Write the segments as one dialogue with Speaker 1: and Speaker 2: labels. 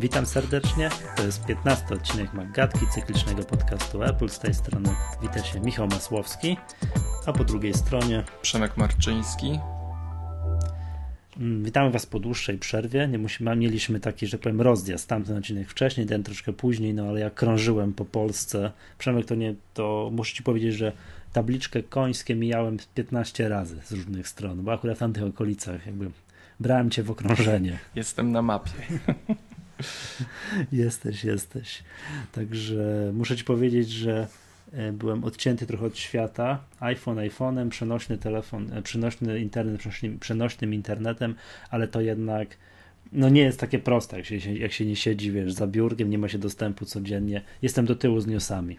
Speaker 1: Witam serdecznie. To jest 15 odcinek Magatki, cyklicznego podcastu Apple. Z tej strony wita się Michał Masłowski, a po drugiej stronie
Speaker 2: Przemek Marczyński.
Speaker 1: Mm, witamy Was po dłuższej przerwie. Nie musimy, mieliśmy taki, że powiem, rozjazd. Tamten odcinek wcześniej, ten troszkę później, no ale ja krążyłem po Polsce. Przemek, to nie, to muszę Ci powiedzieć, że tabliczkę końskie mijałem 15 razy z różnych stron, bo akurat w tamtych okolicach jakby brałem Cię w okrążenie.
Speaker 2: Jestem na mapie.
Speaker 1: jesteś, jesteś. Także muszę Ci powiedzieć, że e, byłem odcięty trochę od świata. iPhone iPhone'em, przenośny telefon, e, przenośny internet przenośnym, przenośnym internetem, ale to jednak no nie jest takie proste, jak się, jak się nie siedzi, wiesz, za biurkiem, nie ma się dostępu codziennie. Jestem do tyłu z newsami.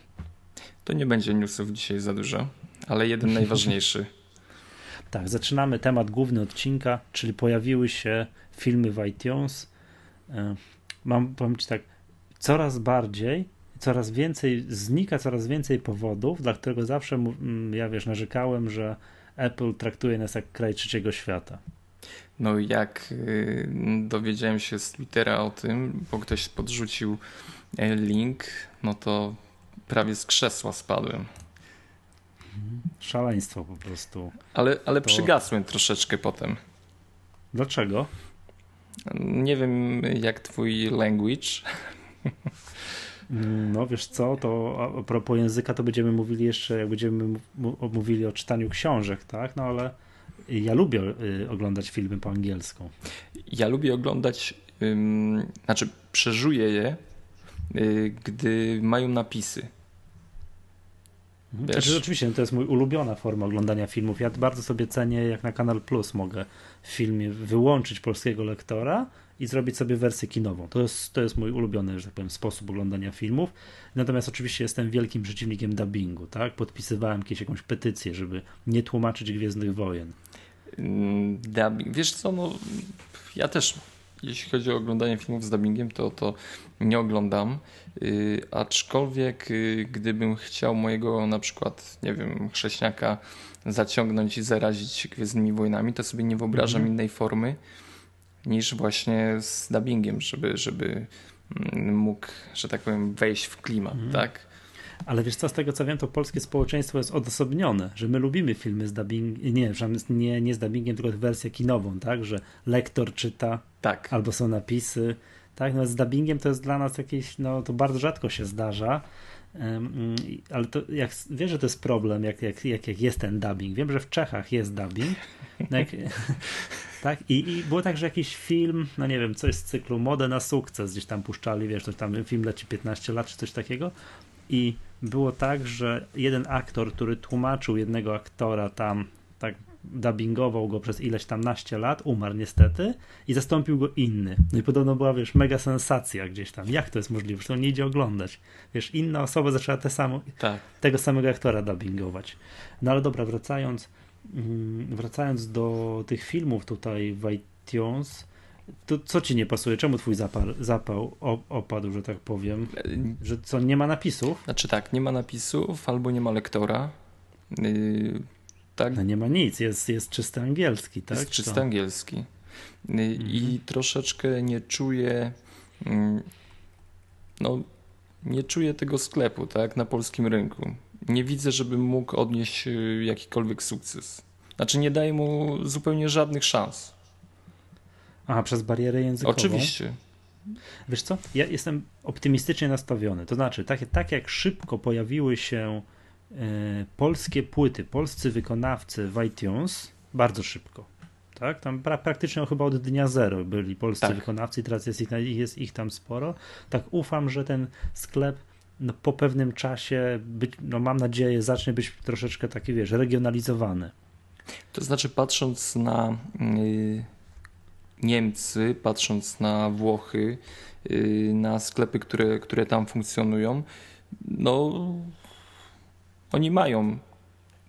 Speaker 2: To nie będzie newsów dzisiaj za dużo, ale jeden najważniejszy.
Speaker 1: Tak, zaczynamy temat główny odcinka, czyli pojawiły się filmy w iTunes. E, mam, powiem Ci tak, coraz bardziej, coraz więcej, znika coraz więcej powodów, dla którego zawsze, mm, ja wiesz, narzekałem, że Apple traktuje nas jak kraj trzeciego świata.
Speaker 2: No jak y, dowiedziałem się z Twittera o tym, bo ktoś podrzucił e, link, no to prawie z krzesła spadłem.
Speaker 1: Szaleństwo po prostu.
Speaker 2: Ale, ale to... przygasłem troszeczkę potem.
Speaker 1: Dlaczego?
Speaker 2: Nie wiem, jak twój language.
Speaker 1: No wiesz co, to a propos języka, to będziemy mówili jeszcze, jak będziemy mówili o czytaniu książek, tak? No ale ja lubię y, oglądać filmy po angielsku.
Speaker 2: Ja lubię oglądać, ym, znaczy przeżuję je, y, gdy mają napisy.
Speaker 1: Mhm. Znaczy, oczywiście to jest mój ulubiona forma oglądania filmów. Ja bardzo sobie cenię, jak na Kanal Plus mogę w filmie wyłączyć polskiego lektora i zrobić sobie wersję kinową. To jest, to jest mój ulubiony, że tak powiem, sposób oglądania filmów. Natomiast oczywiście jestem wielkim przeciwnikiem dubbingu, tak? Podpisywałem kiedyś jakąś petycję, żeby nie tłumaczyć Gwiezdnych Wojen.
Speaker 2: Mm, dubbing. Wiesz co, no ja też jeśli chodzi o oglądanie filmów z dubbingiem, to, to nie oglądam. Yy, aczkolwiek, yy, gdybym chciał mojego na przykład, nie wiem, chrześniaka zaciągnąć i zarazić Gwiezdnymi Wojnami, to sobie nie wyobrażam mm -hmm. innej formy niż właśnie z dubbingiem, żeby, żeby mm, mógł, że tak powiem, wejść w klimat, mm -hmm. tak?
Speaker 1: Ale wiesz co, z tego co wiem, to polskie społeczeństwo jest odosobnione, że my lubimy filmy z dubbingiem, nie, nie, nie z dubbingiem, tylko wersję kinową, tak, że lektor czyta,
Speaker 2: tak.
Speaker 1: albo są napisy, tak, no z dubbingiem to jest dla nas jakieś, no to bardzo rzadko się zdarza, ale to jak, wiesz, że to jest problem, jak, jak, jak, jak jest ten dubbing, wiem, że w Czechach jest dubbing, no jak, tak, I, i było tak, że jakiś film, no nie wiem, coś z cyklu Modę na sukces gdzieś tam puszczali, wiesz, to tam film leci 15 lat, czy coś takiego. I było tak, że jeden aktor, który tłumaczył jednego aktora tam, dubbingował go przez ileś tam naście lat, umarł niestety i zastąpił go inny. No i podobno była, wiesz, mega sensacja gdzieś tam. Jak to jest możliwe? Że to nie idzie oglądać. Wiesz, inna osoba zaczęła te samo, tak. tego samego aktora dubbingować. No ale dobra, wracając, mm, wracając do tych filmów tutaj w iTunes, to co ci nie pasuje? Czemu twój zapał, zapał opadł, że tak powiem? Że co, nie ma napisów?
Speaker 2: Znaczy tak, nie ma napisów albo nie ma lektora. Yy,
Speaker 1: tak? No nie ma nic, jest, jest czysty angielski, tak?
Speaker 2: Jest czysty angielski. Mhm. I troszeczkę nie czuję yy, no nie czuję tego sklepu, tak, na polskim rynku. Nie widzę, żebym mógł odnieść yy, jakikolwiek sukces. Znaczy nie daje mu zupełnie żadnych szans.
Speaker 1: Aha, przez barierę językową?
Speaker 2: Oczywiście.
Speaker 1: Wiesz co, ja jestem optymistycznie nastawiony. To znaczy, tak, tak jak szybko pojawiły się polskie płyty, polscy wykonawcy w iTunes, bardzo szybko. Tak? Tam pra, praktycznie chyba od dnia zero byli polscy tak. wykonawcy teraz jest ich, jest ich tam sporo. Tak ufam, że ten sklep no, po pewnym czasie, być, no, mam nadzieję, zacznie być troszeczkę taki, wiesz, regionalizowany.
Speaker 2: To znaczy, patrząc na yy Niemcy, patrząc na Włochy, y, na sklepy, które, które tam funkcjonują, no oni mają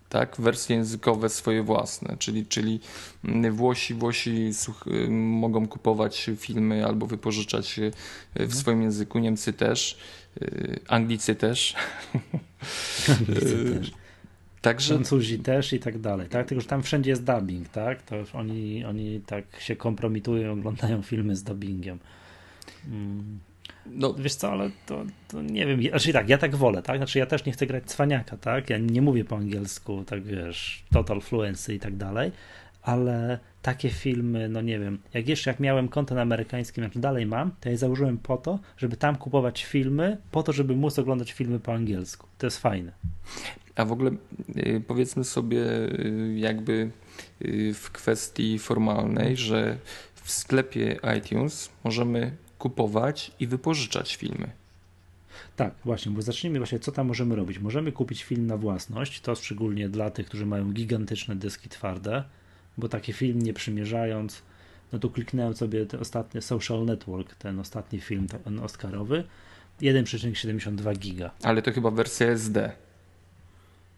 Speaker 2: tak, wersje językowe swoje własne, czyli, czyli Włosi, Włosi y, mogą kupować filmy albo wypożyczać w mhm. swoim języku, Niemcy też, y, Anglicy też.
Speaker 1: Anglicy też. Także... Francuzi też i tak dalej, tak? Tylko, że tam wszędzie jest dubbing, tak? To oni, oni tak się kompromitują, oglądają filmy z dubbingiem. Mm. No. Wiesz co, ale to, to nie wiem, znaczy tak, ja tak wolę, tak, znaczy ja też nie chcę grać cwaniaka, tak, ja nie mówię po angielsku, tak wiesz, total fluency i tak dalej, ale takie filmy, no nie wiem, jak jeszcze jak miałem konto na amerykańskim, znaczy dalej mam, to ja je założyłem po to, żeby tam kupować filmy, po to, żeby móc oglądać filmy po angielsku. To jest fajne.
Speaker 2: A w ogóle y, powiedzmy sobie y, jakby y, w kwestii formalnej, że w sklepie iTunes możemy kupować i wypożyczać filmy.
Speaker 1: Tak, właśnie, bo zacznijmy właśnie, co tam możemy robić. Możemy kupić film na własność, to szczególnie dla tych, którzy mają gigantyczne dyski twarde, bo taki film nie przymierzając, no tu kliknąłem sobie ten ostatni Social Network, ten ostatni film ten Oscarowy, 1,72 giga.
Speaker 2: Ale to chyba wersja SD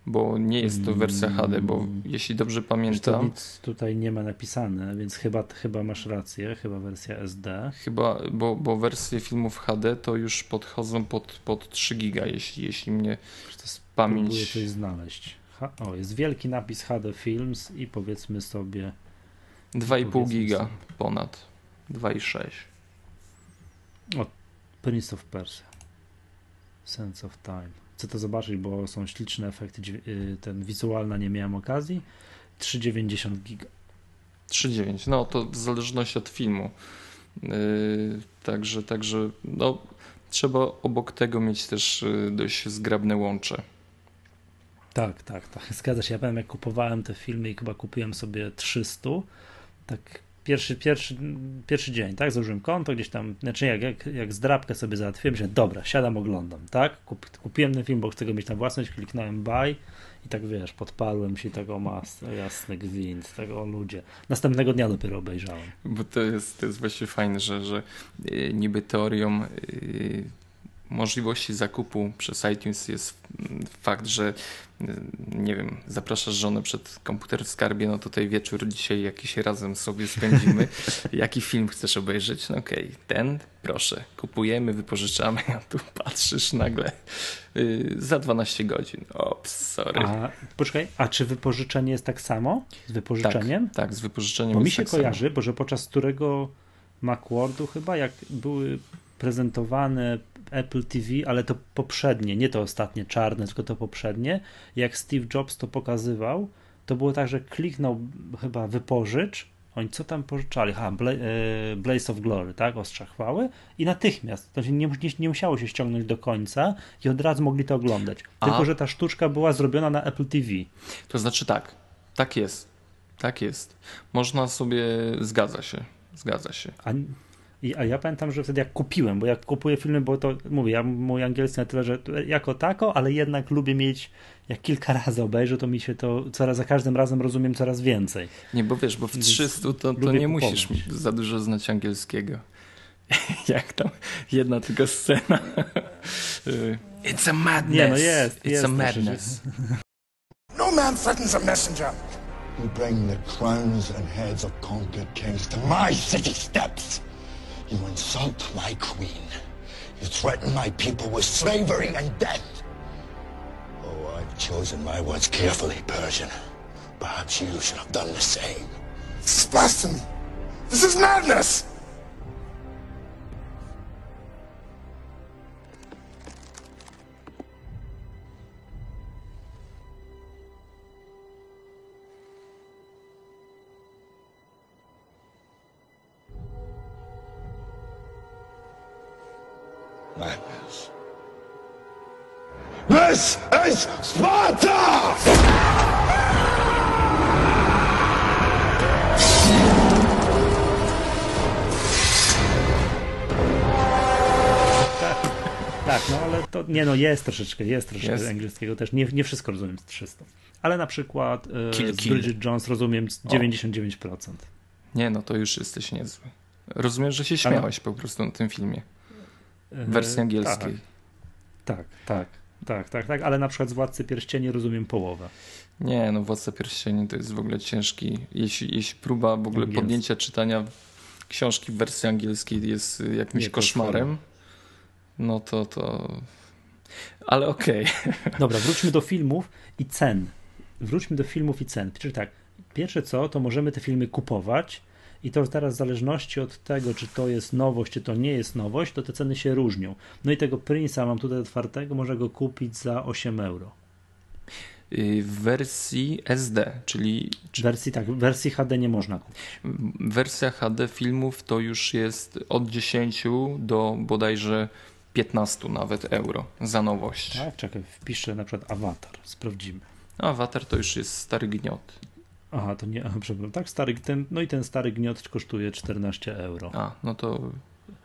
Speaker 2: bo nie jest to wersja HD, bo mm. jeśli dobrze pamiętam. To nic
Speaker 1: tutaj nie ma napisane, więc chyba, chyba masz rację, chyba wersja SD.
Speaker 2: Chyba, bo, bo wersje filmów HD to już podchodzą pod, pod 3 giga, jeśli, jeśli mnie to jest pamięć. Próbuję
Speaker 1: coś znaleźć. Ha, o, jest wielki napis HD Films i powiedzmy sobie.
Speaker 2: 2,5 giga sobie. ponad. 2,6.
Speaker 1: O, Prince of Persia. Sense of Time chcę to zobaczyć, bo są śliczne efekty, y, ten wizualna nie miałem okazji. 3,90 giga.
Speaker 2: 3,9, no to w zależności od filmu. Yy, także, także no, trzeba obok tego mieć też y, dość zgrabne łącze.
Speaker 1: Tak, tak, tak. Zgadza się. Ja pamiętam, jak kupowałem te filmy i chyba kupiłem sobie 300, tak pierwszy, pierwszy, pierwszy dzień, tak, założyłem konto gdzieś tam, znaczy jak, jak, jak zdrabkę sobie załatwiłem, że dobra, siadam, oglądam, tak, Kup, kupiłem ten film, bo chcę go mieć na własność, kliknąłem buy i tak wiesz, podparłem się tego mas, jasny gwint, tego o ludzie. Następnego dnia dopiero obejrzałem.
Speaker 2: Bo to jest, to jest właśnie fajne, że, że y, niby teorią yy, możliwości zakupu przez iTunes jest fakt, że nie wiem, zapraszasz żonę przed komputer w skarbie, no to tutaj wieczór dzisiaj jakiś razem sobie spędzimy. Jaki film chcesz obejrzeć? No okej, okay, ten, proszę, kupujemy, wypożyczamy, a tu patrzysz nagle yy, za 12 godzin. Ops, sorry.
Speaker 1: A, poczekaj, a czy wypożyczenie jest tak samo? Z wypożyczeniem?
Speaker 2: Tak, tak z wypożyczeniem
Speaker 1: Bo mi się tak kojarzy, samo. bo że podczas którego Macworldu chyba, jak były prezentowane Apple TV, ale to poprzednie, nie to ostatnie czarne, tylko to poprzednie. Jak Steve Jobs to pokazywał, to było tak, że kliknął chyba wypożycz, oni co tam pożyczali? Ha, Bla e, Blaze of Glory, tak? Ostrza chwały. I natychmiast, to się nie, nie, nie, musiało się ściągnąć do końca i od razu mogli to oglądać. A. Tylko, że ta sztuczka była zrobiona na Apple TV.
Speaker 2: To znaczy tak, tak jest. Tak jest. Można sobie, zgadza się, zgadza się.
Speaker 1: A i, a ja pamiętam, że wtedy jak kupiłem, bo jak kupuję filmy, bo to mówię, ja mój angielski na tyle, że jako tako, ale jednak lubię mieć, jak kilka razy obejrzę, to mi się to coraz za każdym razem rozumiem coraz więcej.
Speaker 2: Nie, bo wiesz, bo w 300 to, to nie kupować. musisz za dużo znać angielskiego. jak tam jedna tylko scena. It's a madness. Nie, no jest, It's jest a madness. No man threatens a messenger. You bring the crowns and heads of conquered kings to my city steps. You insult my queen. You threaten my people with slavery and death. Oh, I've chosen my words carefully, Persian. Perhaps you should have done the same. This is blasphemy. This is madness!
Speaker 1: Nie no, jest troszeczkę, jest troszeczkę jest. angielskiego też. Nie, nie wszystko rozumiem z 300. Ale na przykład e, kill, kill. Bridget Jones rozumiem 99%. O.
Speaker 2: Nie, no to już jesteś niezły. Rozumiem, że się śmiałeś ale... po prostu na tym filmie. W wersji angielskiej.
Speaker 1: Tak, tak, tak, tak, tak, tak, ale na przykład z Władcy Pierścieni rozumiem połowę.
Speaker 2: Nie, no Władca Pierścieni to jest w ogóle ciężki, jeśli, jeśli próba w ogóle Angielski. podjęcia czytania książki w wersji angielskiej jest jakimś Nie, koszmarem, no to to... Ale okej. Okay.
Speaker 1: Dobra, wróćmy do filmów i cen. Wróćmy do filmów i cen. Czyli tak, pierwsze co, to możemy te filmy kupować I to teraz w zależności od tego, czy to jest nowość, czy to nie jest nowość, to te ceny się różnią. No i tego Prince'a mam tutaj otwartego, można go kupić za 8 euro.
Speaker 2: Y, w wersji SD, czyli.
Speaker 1: W wersji, tak, w wersji HD nie można kupić.
Speaker 2: Wersja HD filmów to już jest od 10 do bodajże 15 nawet euro za nowość.
Speaker 1: Tak, czekaj, wpiszę na przykład awatar, sprawdzimy.
Speaker 2: Awatar to już jest stary gniot.
Speaker 1: Aha, to nie, przepraszam. Tak, stary, ten, no i ten stary gniot kosztuje 14 euro.
Speaker 2: A, no to.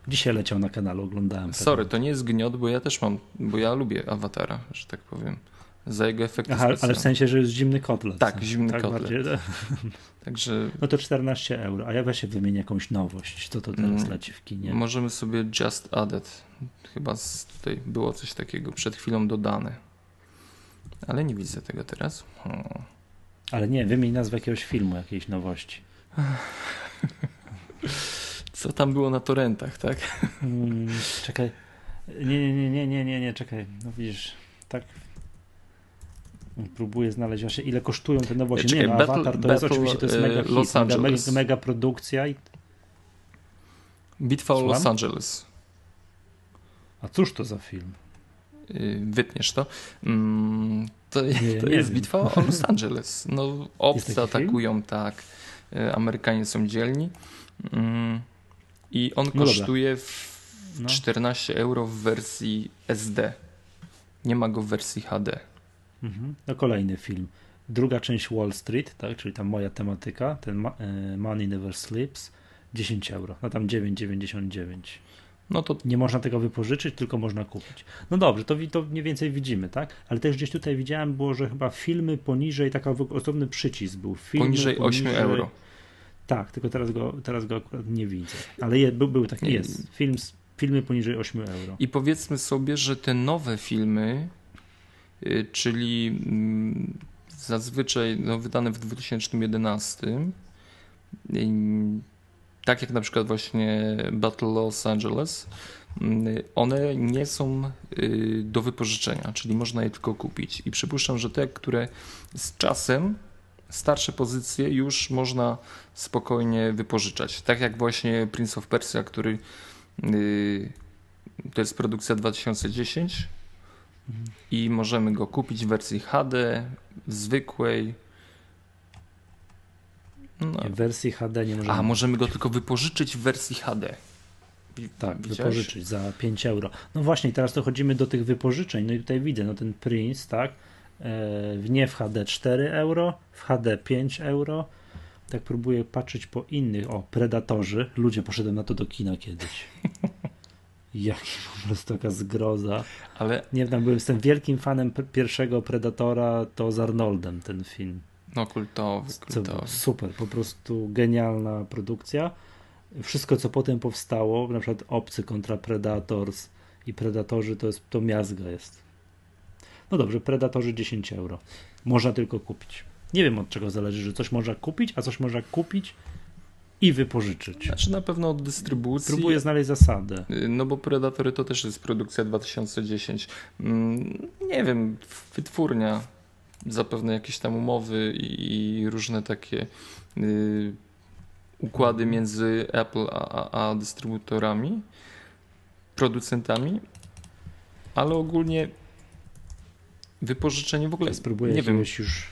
Speaker 1: Dzisiaj leciał na kanale, oglądałem.
Speaker 2: Sorry, to nie jest gniot, bo ja też mam, bo ja lubię awatara, że tak powiem. Za jego efekty
Speaker 1: Aha, ale w sensie, że jest zimny kotlet.
Speaker 2: Tak, zimny
Speaker 1: tak
Speaker 2: kotlet.
Speaker 1: Bardziej,
Speaker 2: Także.
Speaker 1: No to 14 euro, a ja się wymienię jakąś nowość, to to teraz mm, leci w kinie.
Speaker 2: Możemy sobie Just Added. Chyba z, tutaj było coś takiego przed chwilą dodane. Ale nie widzę tego teraz.
Speaker 1: Ale nie, wymień nazwę jakiegoś filmu, jakiejś nowości.
Speaker 2: Co tam było na torrentach, tak?
Speaker 1: Hmm, czekaj. Nie, nie, nie, nie, nie, nie, czekaj. No widzisz, tak próbuję znaleźć właśnie ile kosztują te nowości. Czekaj, nie, no, Avatar to Battle, jest oczywiście to jest mega hit, Los mega, mega, mega produkcja. I...
Speaker 2: Bitwa o Los Angeles.
Speaker 1: A cóż to za film?
Speaker 2: Y, wytniesz to. Mm, to, nie, to nie jest wiem. bitwa o Los Angeles. No, obcy atakują, film? tak. Y, Amerykanie są dzielni. Mm, I on no kosztuje w no. 14 euro w wersji SD. Nie ma go w wersji HD.
Speaker 1: Mhm. No kolejny film. Druga część Wall Street, tak, czyli tam moja tematyka, ten e, Money Never Sleeps, 10 euro, no tam 9,99. No to nie można tego wypożyczyć, tylko można kupić. No dobrze, to, to mniej więcej widzimy, tak? Ale też gdzieś tutaj widziałem było, że chyba filmy poniżej, taki osobny przycisk był. Filmy
Speaker 2: poniżej, poniżej 8 euro.
Speaker 1: Tak, tylko teraz go, teraz go akurat nie widzę. Ale je, był, był taki, jest. Film, filmy poniżej 8 euro.
Speaker 2: I powiedzmy sobie, że te nowe filmy czyli mm, zazwyczaj no, wydane w 2011. Tak jak na przykład właśnie Battle Los Angeles, mm, one nie są y, do wypożyczenia, czyli można je tylko kupić. I przypuszczam, że te, które z czasem starsze pozycje już można spokojnie wypożyczać. Tak jak właśnie Prince of Persia, który y, to jest produkcja 2010 i możemy go kupić w wersji HD, zwykłej.
Speaker 1: No. W wersji HD nie możemy.
Speaker 2: A możemy go tylko wypożyczyć w wersji HD.
Speaker 1: Tak, Widziałeś? wypożyczyć za 5 euro. No właśnie, teraz dochodzimy do tych wypożyczeń. No i tutaj widzę, no ten Prince, tak? w nie w HD 4 euro, w HD 5 euro. Tak próbuję patrzeć po innych. O, Predatorzy. Ludzie, poszedłem na to do kina kiedyś. Jaki po prostu taka zgroza. Ale... Nie wiem, byłem, jestem wielkim fanem pierwszego Predatora, to z Arnoldem ten film.
Speaker 2: No kultowy, kultowy.
Speaker 1: Super, po prostu genialna produkcja. Wszystko, co potem powstało, na przykład Obcy kontra Predators i Predatorzy, to jest, to miazga jest. No dobrze, Predatorzy 10 euro. Można tylko kupić. Nie wiem od czego zależy, że coś można kupić, a coś można kupić i wypożyczyć.
Speaker 2: Znaczy na pewno od dystrybucji.
Speaker 1: Próbuję znaleźć zasadę.
Speaker 2: Y, no bo Predatory to też jest produkcja 2010. Mm, nie wiem, wytwórnia, zapewne jakieś tam umowy i różne takie y, układy między Apple a, a dystrybutorami, producentami, ale ogólnie wypożyczenie w ogóle. Ja
Speaker 1: spróbuję nie wiem. już.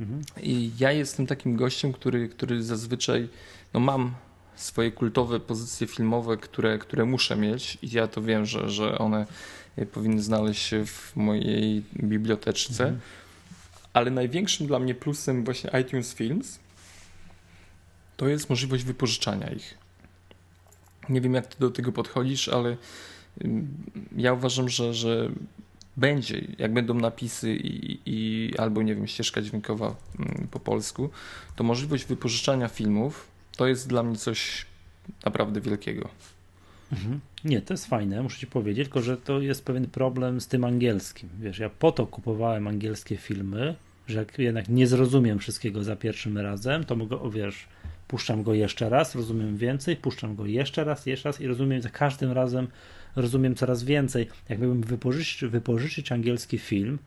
Speaker 2: Mhm. I ja jestem takim gościem, który, który zazwyczaj no mam swoje kultowe pozycje filmowe, które, które muszę mieć i ja to wiem, że, że one powinny znaleźć się w mojej biblioteczce. Mhm. Ale największym dla mnie plusem właśnie iTunes Films to jest możliwość wypożyczania ich. Nie wiem, jak ty do tego podchodzisz, ale ja uważam, że, że będzie, jak będą napisy i, i albo nie wiem, ścieżka dźwiękowa po polsku, to możliwość wypożyczania filmów to jest dla mnie coś naprawdę wielkiego.
Speaker 1: Mhm. Nie, to jest fajne, muszę ci powiedzieć, tylko że to jest pewien problem z tym angielskim. Wiesz, ja po to kupowałem angielskie filmy, że jak jednak nie zrozumiem wszystkiego za pierwszym razem, to mogę, wiesz, puszczam go jeszcze raz, rozumiem więcej, puszczam go jeszcze raz, jeszcze raz i rozumiem za każdym razem rozumiem coraz więcej. Jak miałbym wypożyczyć, wypożyczyć angielski film,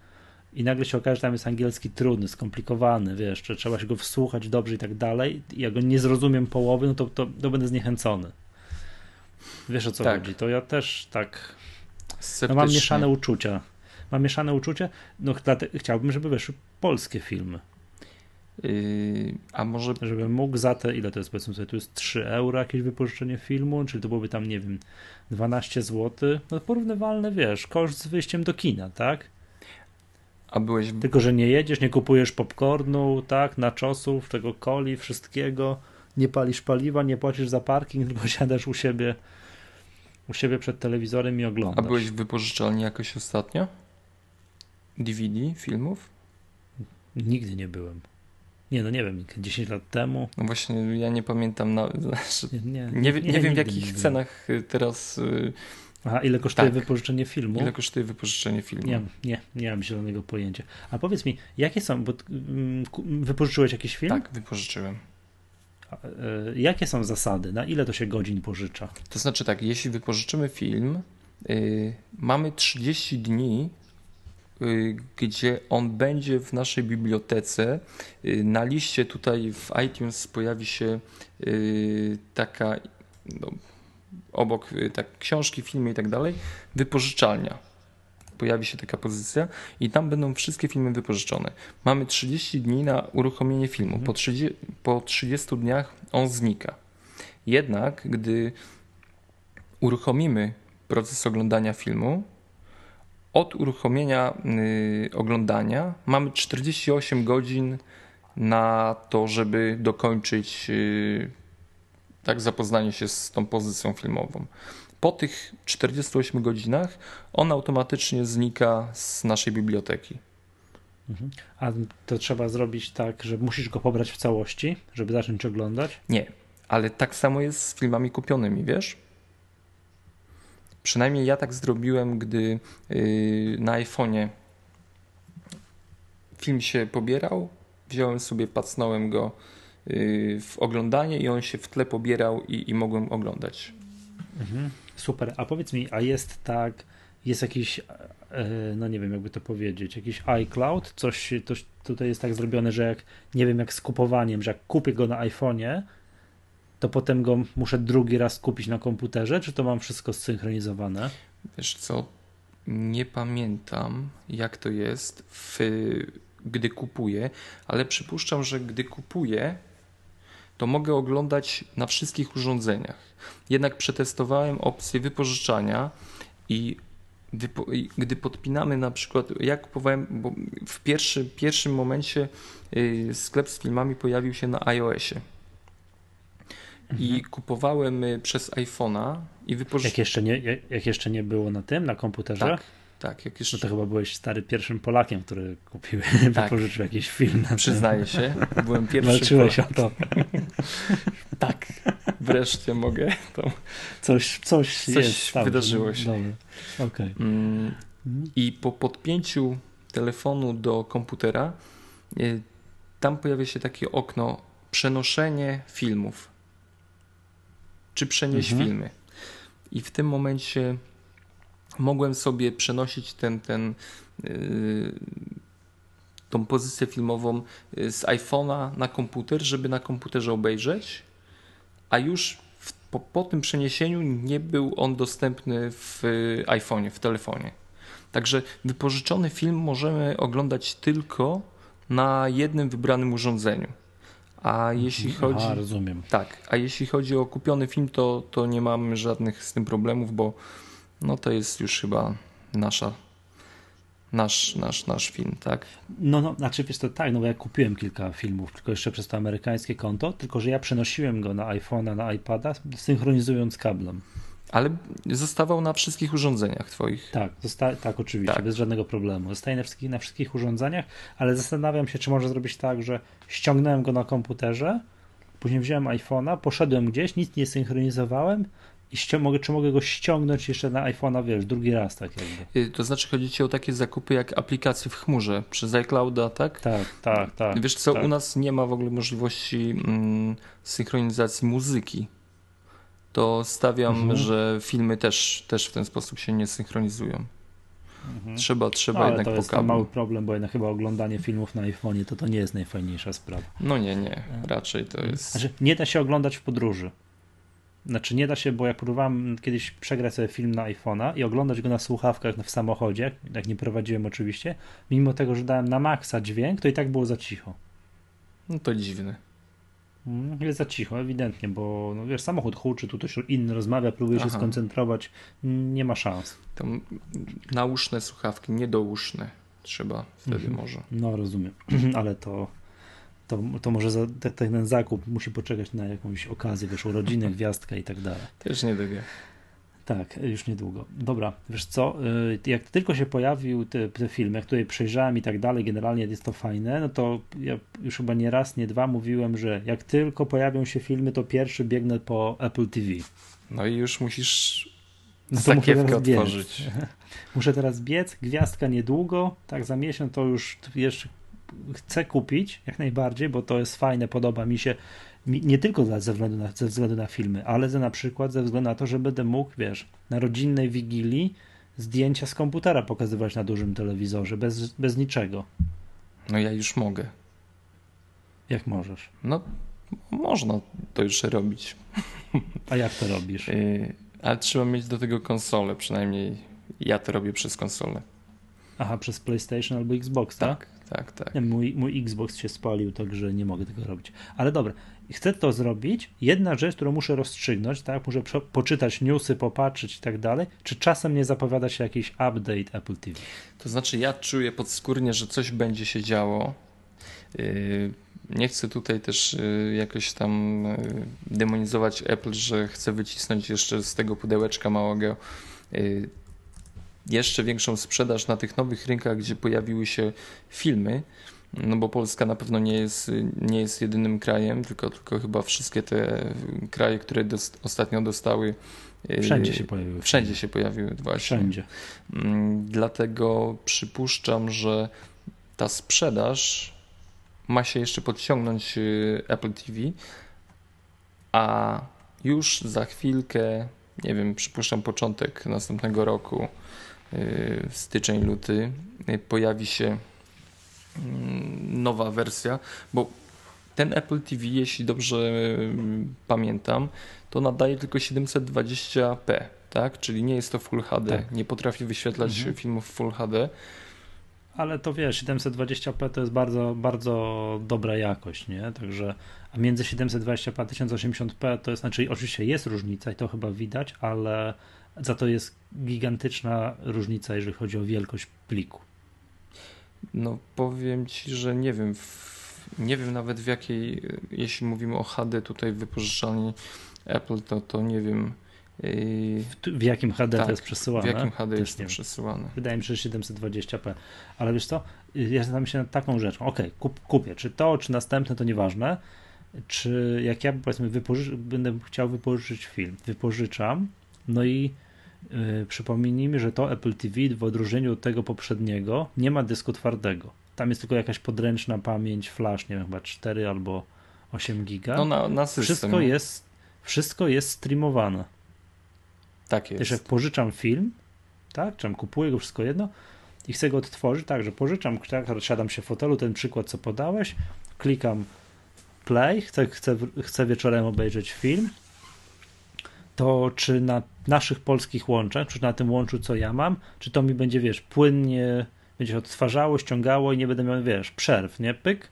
Speaker 1: i nagle się okaże, że tam jest angielski trudny, skomplikowany, wiesz, że trzeba się go wsłuchać dobrze i tak dalej, i ja go nie zrozumiem połowy, no to, to, to będę zniechęcony. Wiesz o co tak. chodzi? To ja też tak no, mam mieszane uczucia. Mam mieszane uczucia, no chciałbym, żeby weszły polskie filmy.
Speaker 2: Yy, a może.
Speaker 1: Żebym mógł za te, ile to jest, powiedzmy sobie, to jest 3 euro jakieś wypożyczenie filmu, czyli to byłoby tam, nie wiem, 12 zł. No porównywalne, wiesz, koszt z wyjściem do kina, tak?
Speaker 2: A byłeś.
Speaker 1: Tylko, że nie jedziesz, nie kupujesz popcornu, tak, na czosów, tego coli, wszystkiego, nie palisz paliwa, nie płacisz za parking, tylko siadasz u siebie u siebie przed telewizorem i oglądasz.
Speaker 2: A byłeś w wypożyczalni jakoś ostatnio? DVD, filmów?
Speaker 1: Nigdy nie byłem. Nie, no nie wiem, 10 lat temu.
Speaker 2: No właśnie, ja nie pamiętam, na, znaczy, nie, nie, nie, nie, wiem w jakich cenach y, teraz.
Speaker 1: Aha, ile kosztuje tak. wypożyczenie filmu?
Speaker 2: Ile kosztuje wypożyczenie filmu?
Speaker 1: Nie, nie, nie mam zielonego pojęcia. A powiedz mi, jakie są, bo mm, wypożyczyłeś jakiś film?
Speaker 2: Tak, wypożyczyłem.
Speaker 1: E, jakie są zasady? Na ile to się godzin pożycza?
Speaker 2: To znaczy tak, jeśli wypożyczymy film, yy, mamy 30 dni, yy, gdzie on będzie w naszej bibliotece. Yy, na liście tutaj w iTunes pojawi się y, taka no, obok y, tak, książki, filmy i tak dalej, wypożyczalnia pojawi się taka pozycja i tam będą wszystkie filmy wypożyczone. Mamy 30 dni na uruchomienie filmu. Po 30, po 30 dniach on znika. Jednak, gdy uruchomimy proces oglądania filmu, od uruchomienia y, oglądania mamy 48 godzin na to, żeby dokończyć y, tak zapoznanie się z tą pozycją filmową po tych 48 godzinach on automatycznie znika z naszej biblioteki.
Speaker 1: Mhm. A to trzeba zrobić tak, że musisz go pobrać w całości, żeby zacząć oglądać?
Speaker 2: Nie, ale tak samo jest z filmami kupionymi, wiesz? Przynajmniej ja tak zrobiłem, gdy yy, na iPhone'ie film się pobierał, wziąłem sobie, pacnąłem go w oglądanie i on się w tle pobierał i, i mogłem oglądać.
Speaker 1: Mhm. Super, a powiedz mi, a jest tak, jest jakiś, e, no nie wiem jakby to powiedzieć, jakiś iCloud, coś, coś tutaj jest tak zrobione, że jak, nie wiem jak z kupowaniem, że jak kupię go na iPhone'ie, to potem go muszę drugi raz kupić na komputerze, czy to mam wszystko zsynchronizowane?
Speaker 2: Wiesz co, nie pamiętam jak to jest, w, gdy kupuję, ale przypuszczam, że gdy kupuję, to mogę oglądać na wszystkich urządzeniach. Jednak przetestowałem opcję wypożyczania i gdy podpinamy na przykład, ja kupowałem, bo w pierwszy, pierwszym momencie y, sklep z filmami pojawił się na iOSie. I mhm. kupowałem y, przez iPhone'a i wypożyczałem.
Speaker 1: Jak jeszcze, nie, jak, jak jeszcze nie było na tym, na komputerze?
Speaker 2: Tak. Tak, jak
Speaker 1: jeszcze... No to chyba byłeś stary pierwszym Polakiem, który kupił, tak. wypożyczył jakiś film.
Speaker 2: Przyznaję się, byłem pierwszym
Speaker 1: Walczyłeś o to.
Speaker 2: tak, wreszcie mogę. To...
Speaker 1: Coś, coś, coś jest,
Speaker 2: wydarzyło się.
Speaker 1: Okay.
Speaker 2: Mm. I po podpięciu telefonu do komputera y, tam pojawia się takie okno przenoszenie filmów. Czy przenieść mhm. filmy. I w tym momencie mogłem sobie przenosić ten, ten, yy, tą pozycję filmową yy, z iPhone'a na komputer, żeby na komputerze obejrzeć, a już w, po, po, tym przeniesieniu nie był on dostępny w iPhone'ie, w telefonie. Także wypożyczony film możemy oglądać tylko na jednym wybranym urządzeniu. A jeśli chodzi.
Speaker 1: A, rozumiem.
Speaker 2: Tak, a jeśli chodzi o kupiony film, to, to nie mamy żadnych z tym problemów, bo no to jest już chyba nasza nasz, nasz, nasz film, tak?
Speaker 1: No, no, znaczy wiesz to tak, no bo ja kupiłem kilka filmów, tylko jeszcze przez to amerykańskie konto, tylko że ja przenosiłem go na iPhone'a, na iPada, synchronizując kablem.
Speaker 2: Ale zostawał na wszystkich urządzeniach twoich.
Speaker 1: Tak, zosta- tak oczywiście, tak. bez żadnego problemu. Zostaje na wszystkich, na wszystkich urządzeniach, ale zastanawiam się, czy może zrobić tak, że ściągnąłem go na komputerze, później wziąłem iPhone'a, poszedłem gdzieś, nic nie synchronizowałem, i mogę, czy mogę go ściągnąć jeszcze na iPhone'a, wiesz, drugi raz, tak jakby.
Speaker 2: Y, to znaczy chodzi ci o takie zakupy jak aplikacje w chmurze przez iClouda, tak?
Speaker 1: Tak, tak, tak.
Speaker 2: Wiesz co,
Speaker 1: tak.
Speaker 2: u nas nie ma w ogóle możliwości mm, synchronizacji muzyki. To stawiam, mhm. że filmy też, też w ten sposób się nie synchronizują. Mhm. Trzeba, trzeba
Speaker 1: no,
Speaker 2: jednak
Speaker 1: to jest mały problem, bo jednak chyba oglądanie filmów na iPhone'ie to to nie jest najfajniejsza sprawa.
Speaker 2: No nie, nie, raczej to jest...
Speaker 1: Znaczy, nie da się oglądać w podróży. Znaczy nie da się, bo ja próbowałem kiedyś przegrać sobie film na iPhone'a i oglądać go na słuchawkach w samochodzie, jak nie prowadziłem oczywiście, mimo tego, że dałem na maksa dźwięk, to i tak było za cicho.
Speaker 2: No to dziwne.
Speaker 1: Mm, jest za cicho, ewidentnie, bo no wiesz, samochód huczy, tu ktoś inny rozmawia, próbuje Aha. się skoncentrować, nie ma szans.
Speaker 2: To nauszne słuchawki, niedouszne trzeba wtedy mhm. może.
Speaker 1: No rozumiem, ale to to, to może za, ten zakup musi poczekać na jakąś okazję, wiesz, urodziny, gwiazdka i tak dalej.
Speaker 2: Też nie dowie.
Speaker 1: Tak, już niedługo. Dobra, wiesz co, y, jak tylko się pojawił te, te filmy, jak tutaj przejrzałem i tak dalej, generalnie jest to fajne, no to ja już chyba nie raz, nie dwa mówiłem, że jak tylko pojawią się filmy, to pierwszy biegnę po Apple TV.
Speaker 2: No i już musisz no to muszę otworzyć.
Speaker 1: Muszę teraz biec, gwiazdka niedługo, tak za miesiąc to już jeszcze chcę kupić, jak najbardziej, bo to jest fajne, podoba mi się nie tylko ze względu, na, ze względu na filmy, ale ze na przykład ze względu na to, że będę mógł, wiesz, na rodzinnej wigilii zdjęcia z komputera pokazywać na dużym telewizorze, bez, bez niczego.
Speaker 2: No ja już mogę.
Speaker 1: Jak możesz?
Speaker 2: No, można to już robić.
Speaker 1: A jak to robisz? Yy,
Speaker 2: ale trzeba mieć do tego konsolę, przynajmniej ja to robię przez konsolę.
Speaker 1: Aha, przez PlayStation albo Xbox, tak?
Speaker 2: Tak, tak, tak.
Speaker 1: Mój, mój Xbox się spalił, także nie mogę tego robić. Ale dobra, chcę to zrobić. Jedna rzecz, którą muszę rozstrzygnąć, tak? Muszę poczytać newsy, popatrzeć i tak dalej. Czy czasem nie zapowiada się jakiś update Apple TV?
Speaker 2: To znaczy, ja czuję podskórnie, że coś będzie się działo. Yy, nie chcę tutaj też yy, jakoś tam yy, demonizować Apple, że chcę wycisnąć jeszcze z tego pudełeczka małego jeszcze większą sprzedaż na tych nowych rynkach, gdzie pojawiły się filmy, no bo Polska na pewno nie jest, nie jest jedynym krajem, tylko, tylko chyba wszystkie te kraje, które dost, ostatnio dostały.
Speaker 1: Y, wszędzie się pojawiły.
Speaker 2: Wszędzie się pojawiły, właśnie.
Speaker 1: Wszędzie.
Speaker 2: Mm, dlatego przypuszczam, że ta sprzedaż ma się jeszcze podciągnąć y, Apple TV, a już za chwilkę, nie wiem, przypuszczam początek następnego roku, styczeń, luty, pojawi się Mm, nowa wersja, bo ten Apple TV, jeśli dobrze mm, pamiętam, to nadaje tylko 720p, tak? Czyli nie jest to Full HD, tak. nie potrafi wyświetlać mhm. filmów Full HD.
Speaker 1: Ale to wiesz, 720p to jest bardzo, bardzo dobra jakość, nie? Także, a między 720p a 1080p to jest, znaczy oczywiście jest różnica i to chyba widać, ale za to jest gigantyczna różnica, jeżeli chodzi o wielkość pliku.
Speaker 2: No powiem Ci, że nie wiem, w, nie wiem nawet w jakiej, jeśli mówimy o HD tutaj wypożyczalni Apple, to, to nie wiem.
Speaker 1: Yy, w, w, jakim HD tak, to jest przesyłane?
Speaker 2: W jakim HD jest to przesyłane?
Speaker 1: Wydaje mi się, że 720p. Ale wiesz co, ja zastanawiam się nad taką rzeczą. Ok, kup, kupię. Czy to, czy następne, to nieważne. Czy jak ja powiedzmy wypoży- będę chciał wypożyczyć film, wypożyczam, no i Yy, przypomnijmy, że to Apple TV w odróżnieniu od tego poprzedniego nie ma dysku twardego. Tam jest tylko jakaś podręczna pamięć flash, nie wiem, chyba 4 albo 8 giga.
Speaker 2: No na, na system.
Speaker 1: Wszystko jest, wszystko jest streamowane.
Speaker 2: Tak jest.
Speaker 1: Też jak pożyczam film, tak, czy kupuję go, wszystko jedno i chcę go odtworzyć, tak, że pożyczam, tak, siadam się w fotelu, ten przykład, co podałeś, klikam play, chcę, chcę, chcę wieczorem obejrzeć film, to czy na naszych polskich łączach, czy na tym łączu, co ja mam, czy to mi będzie, wiesz, płynnie, będzie się odtwarzało, ściągało i nie będę miał, wiesz, przerw, nie? Pyk.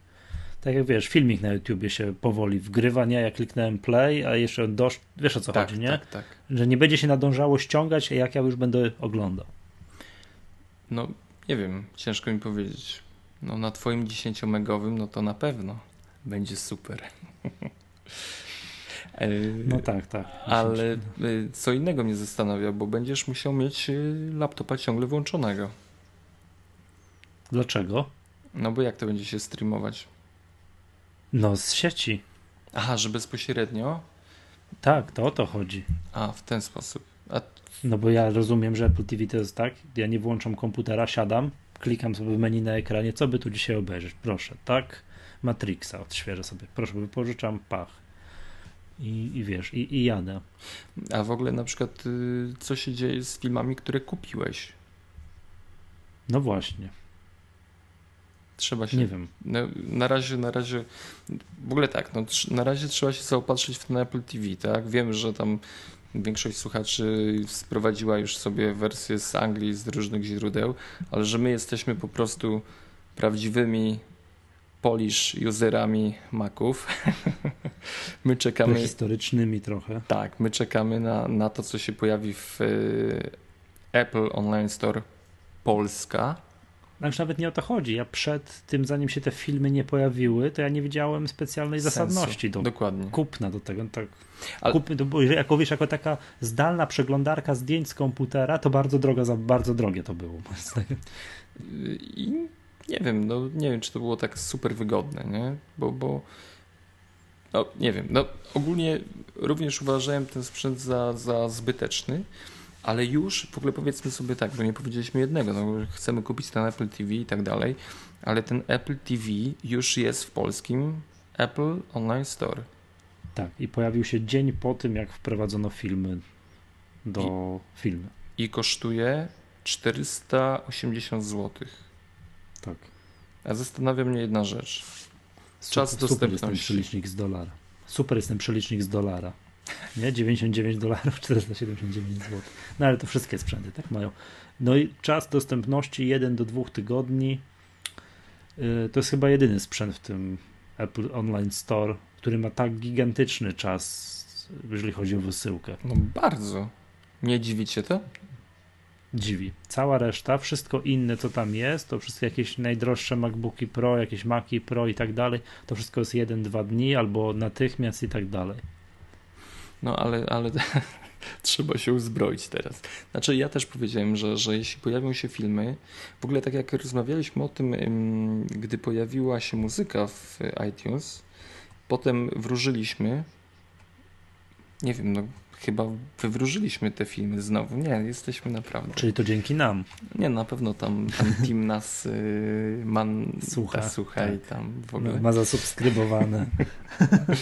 Speaker 1: Tak jak wiesz, filmik na YouTubie się powoli wgrywa, nie? Ja kliknąłem play, a jeszcze dosz... wiesz o co tak, chodzi, nie?
Speaker 2: Tak, tak.
Speaker 1: Że nie będzie się nadążało ściągać, jak ja już będę oglądał.
Speaker 2: No, nie wiem, ciężko mi powiedzieć. No, na twoim 10-megowym, no to na pewno będzie super.
Speaker 1: E, no tak, tak.
Speaker 2: Ale e, co innego mnie zastanawia, bo będziesz musiał mieć e, laptopa ciągle włączonego.
Speaker 1: Dlaczego?
Speaker 2: No bo jak to będzie się streamować?
Speaker 1: No z sieci.
Speaker 2: Aha, że bezpośrednio?
Speaker 1: Tak, to o to chodzi.
Speaker 2: A, w ten sposób. A...
Speaker 1: No bo ja rozumiem, że Apple TV to jest tak, ja nie włączam komputera, siadam, klikam sobie w menu na ekranie, co by tu dzisiaj obejrzeć? Proszę, tak? Matrixa odświeżę sobie. Proszę, wypożyczam, pach i, i wiesz, i, i jadę.
Speaker 2: A w ogóle na przykład y, co się dzieje z filmami, które kupiłeś?
Speaker 1: No właśnie.
Speaker 2: Trzeba się.
Speaker 1: Nie wiem.
Speaker 2: No, na razie, na razie. W ogóle tak, no, na razie trzeba się zaopatrzyć w ten Apple TV, tak? Wiem, że tam większość słuchaczy sprowadziła już sobie wersję z Anglii, z różnych źródeł, ale że my jesteśmy po prostu prawdziwymi Polish userami Maców. my czekamy.
Speaker 1: Historycznymi trochę.
Speaker 2: Tak, my czekamy na, na to, co się pojawi w y, Apple Online Store Polska.
Speaker 1: Znaczy nawet nie o to chodzi. Ja przed tym, zanim się te filmy nie pojawiły, to ja nie widziałem specjalnej
Speaker 2: Sensu.
Speaker 1: zasadności do
Speaker 2: Dokładnie.
Speaker 1: kupna do tego. Tak.
Speaker 2: Ale-
Speaker 1: Kup, było- jako wiesz, jako taka zdalna przeglądarka zdjęć z komputera, to bardzo drogo, za bardzo drogie to było.
Speaker 2: I nie wiem, no nie wiem, czy to było tak super wygodne, nie? Bo, bo no nie wiem, no ogólnie również uważałem ten sprzęt za, za zbyteczny, ale już w ogóle powiedzmy sobie tak, bo nie powiedzieliśmy jednego, no chcemy kupić ten Apple TV i tak dalej, ale ten Apple TV już jest w polskim Apple Online Store.
Speaker 1: Tak, i pojawił się dzień po tym, jak wprowadzono filmy do filmu.
Speaker 2: I kosztuje 480 zł.
Speaker 1: Tak.
Speaker 2: A zastanawia mnie jedna rzecz. Czas
Speaker 1: super, super jest ten
Speaker 2: dostępności.
Speaker 1: przelicznik z dolara. Super jest ten przelicznik z dolara. Nie? 99 dolarów, 479 zł. No ale to wszystkie sprzęty tak mają. No i czas dostępności 1 do 2 tygodni. Yy, To jest chyba jedyny sprzęt w tym Apple Online Store, który ma tak gigantyczny czas, jeżeli chodzi o wysyłkę.
Speaker 2: No bardzo. Nie dziwi cię to?
Speaker 1: Dziwi. Cała reszta, wszystko inne, co tam jest, to wszystkie jakieś najdroższe MacBooki Pro, jakieś Maci Pro i tak dalej, to wszystko jest 1-2 dni albo natychmiast i tak dalej.
Speaker 2: No ale, ale trzeba się uzbroić teraz. Znaczy ja też powiedziałem, że, że jeśli pojawią się filmy, w ogóle tak jak rozmawialiśmy o tym, ym, gdy pojawiła się muzyka w iTunes, potem wróżyliśmy, nie wiem, no chyba wywróżyliśmy te filmy znowu. Nie, jesteśmy naprawdę.
Speaker 1: Czyli to dzięki nam.
Speaker 2: Nie, na pewno tam, tam team nas y, man,
Speaker 1: Słucha,
Speaker 2: słucha i tam w ogóle.
Speaker 1: Ma zasubskrybowane.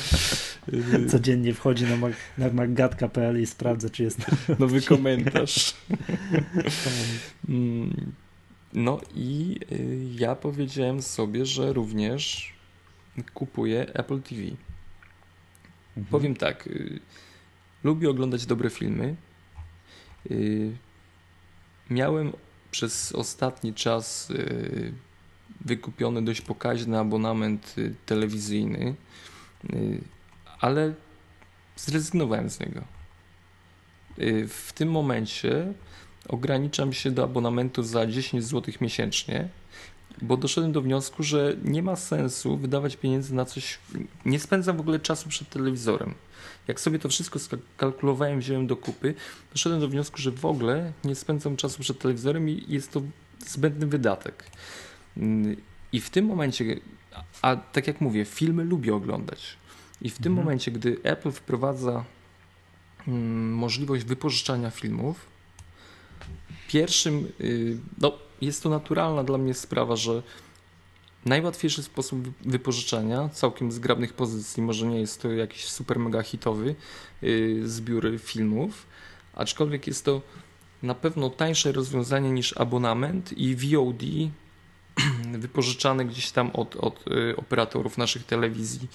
Speaker 1: Codziennie wchodzi na, mag, na maggatka.pl i sprawdza, czy jest
Speaker 2: Nowy komentarz. Mm, No i y, ja powiedziałem sobie, że również kupuję Apple TV.
Speaker 1: Mhm.
Speaker 2: Powiem tak, y, lubię oglądać dobre filmy. Y, Miałem przez ostatni czas y, wykupiony dość pokaźny abonament y, telewizyjny, ale zrezygnowałem z niego. W tym momencie ograniczam się do abonamentu za 10 zł miesięcznie, bo doszedłem do wniosku, że nie ma sensu wydawać pieniędzy na coś. Nie spędzam w ogóle czasu przed telewizorem. Jak sobie to wszystko skalkulowałem, wziąłem do kupy, doszedłem do wniosku, że w ogóle nie spędzam czasu przed telewizorem i jest to zbędny wydatek. Mm, I w tym momencie, a tak jak mówię, filmy lubię oglądać. I w tym
Speaker 1: Mhm.
Speaker 2: momencie, gdy Apple wprowadza mm, możliwość wypożyczania filmów, pierwszym, y, no jest to naturalna dla mnie sprawa, że najłatwiejszy sposób wy- wypożyczania całkiem zgrabnych pozycji, może nie jest to jakiś super mega hitowy y, zbiór filmów, aczkolwiek jest to na pewno tańsze rozwiązanie niż abonament i VOD wypożyczany gdzieś tam od, od y, operatorów naszych telewizji,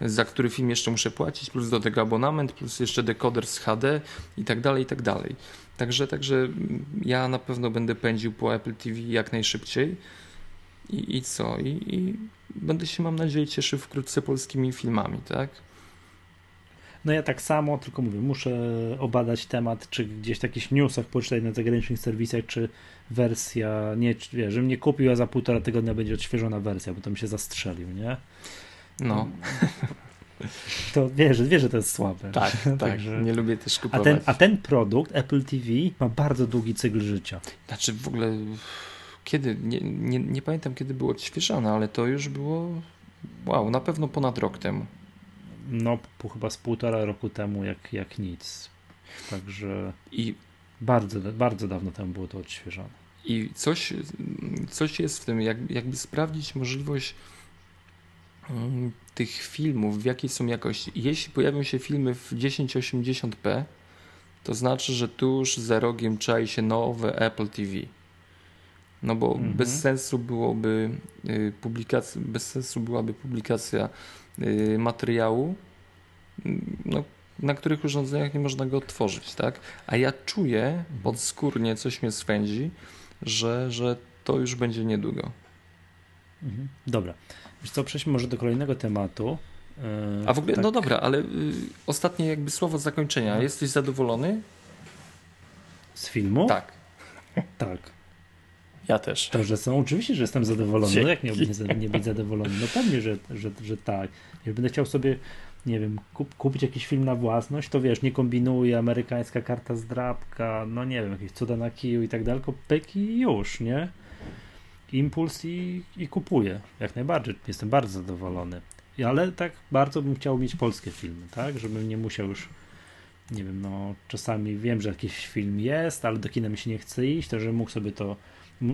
Speaker 2: za który film jeszcze muszę płacić, plus do tego abonament, plus jeszcze dekoder z HD i tak dalej, i tak dalej. Także, także mm, ja na pewno będę pędził po Apple TV jak najszybciej. I, i co? I, I będę się, mam nadzieję, cieszył wkrótce polskimi filmami, tak?
Speaker 1: No ja tak samo, tylko mówię, muszę obadać temat, czy gdzieś w jakichś newsach poczytać na zagranicznych serwisach, czy wersja, nie, wiesz, żebym nie kupił, a za półtora tygodnia będzie odświeżona wersja, bo to mi się zastrzelił, nie?
Speaker 2: No,
Speaker 1: To wiesz, wiesz że to jest słabe.
Speaker 2: tak, tak.
Speaker 1: Także-
Speaker 2: Nie lubię też
Speaker 1: A
Speaker 2: kupować.
Speaker 1: ten, a ten produkt, Apple TV, ma bardzo długi cykl życia.
Speaker 2: Znaczy w ogóle kiedy, nie, nie, nie pamiętam kiedy było odświeżane, ale to już było, wow, na pewno ponad rok temu.
Speaker 1: No, po, chyba z półtora roku temu, jak, jak nic. Także
Speaker 2: I
Speaker 1: bardzo, bardzo dawno temu było to odświeżone.
Speaker 2: I coś, coś jest w tym, jak, jakby sprawdzić możliwość mm, tych filmów, w jakiej są jakości. Jeśli pojawią się filmy w 1080p, to znaczy, że tuż za rogiem czai się nowe Apple TV. No bo mhm. bez sensu byłoby y, publikacja, bez sensu byłaby publikacja y, materiału, mm, no, na których urządzeniach nie można go odtworzyć, tak? A ja czuję mhm. podskórnie, coś mnie swędzi, że, że to już będzie niedługo.
Speaker 1: Mhm. Dobra. Wiesz co, przejdźmy może do kolejnego tematu.
Speaker 2: A w ogóle, tak. no dobra, ale y, ostatnie jakby słowo zakończenia. No. Jesteś zadowolony?
Speaker 1: Z filmu?
Speaker 2: Tak.
Speaker 1: Tak.
Speaker 2: Ja też.
Speaker 1: To, że są, oczywiście, że jestem zadowolony. No jak miałbym nie, nie być zadowolony? No pewnie, że, że, że tak. Jak będę chciał sobie, nie wiem, kup, kupić jakiś film na własność, to wiesz, nie kombinuję, amerykańska karta zdrabka, no nie wiem, jakieś cuda na kiju i tak dalej, tylko pyk i już, nie? Impuls i, i kupuję. Jak najbardziej. Jestem bardzo zadowolony. Ale tak bardzo bym chciał mieć polskie filmy, tak? Żebym nie musiał już nie wiem, no czasami wiem, że jakiś film jest, ale do kina mi się nie chce iść, to że mógł sobie to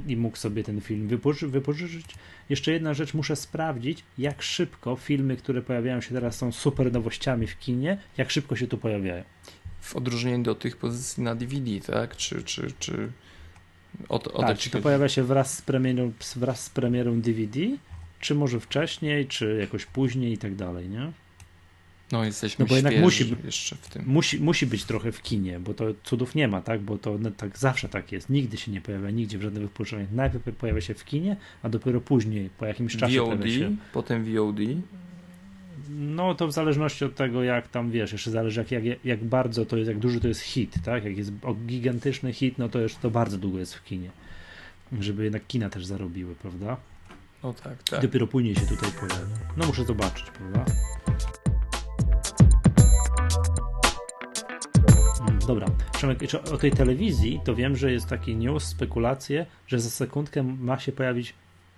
Speaker 1: i mógł sobie ten film wypoży wypożyczyć. Jeszcze jedna rzecz, muszę sprawdzić, jak szybko filmy, które pojawiają się teraz, są super nowościami w kinie, jak szybko się tu pojawiają.
Speaker 2: W odróżnieniu do tych pozycji na DVD, tak? Czy, czy, czy
Speaker 1: o, o tak, czy to pojawia się wraz z, premierą, wraz z premierą DVD, czy może wcześniej, czy jakoś później i tak dalej, nie?
Speaker 2: No, jesteśmy no bo jednak musi, jeszcze w tym.
Speaker 1: Musi, musi być trochę w kinie, bo to cudów nie ma, tak? Bo to no, tak zawsze tak jest. Nigdy się nie pojawia, nigdzie w żadnych wypuszczeniach. Najpierw pojawia się w kinie, a dopiero później, po jakimś czasie
Speaker 2: VOD, się... potem VOD.
Speaker 1: No to w zależności od tego, jak tam wiesz, jeszcze zależy jak, jak, jak bardzo to jest, jak duży to jest hit, tak? Jak jest gigantyczny hit, no to już to bardzo długo jest w kinie. Żeby jednak kina też zarobiły, prawda?
Speaker 2: No tak, tak.
Speaker 1: I dopiero później się tutaj pojawia. No muszę zobaczyć, prawda? Dobra, Przemek, o tej telewizji to wiem, że jest taki news, spekulacje, że za sekundkę ma się pojawić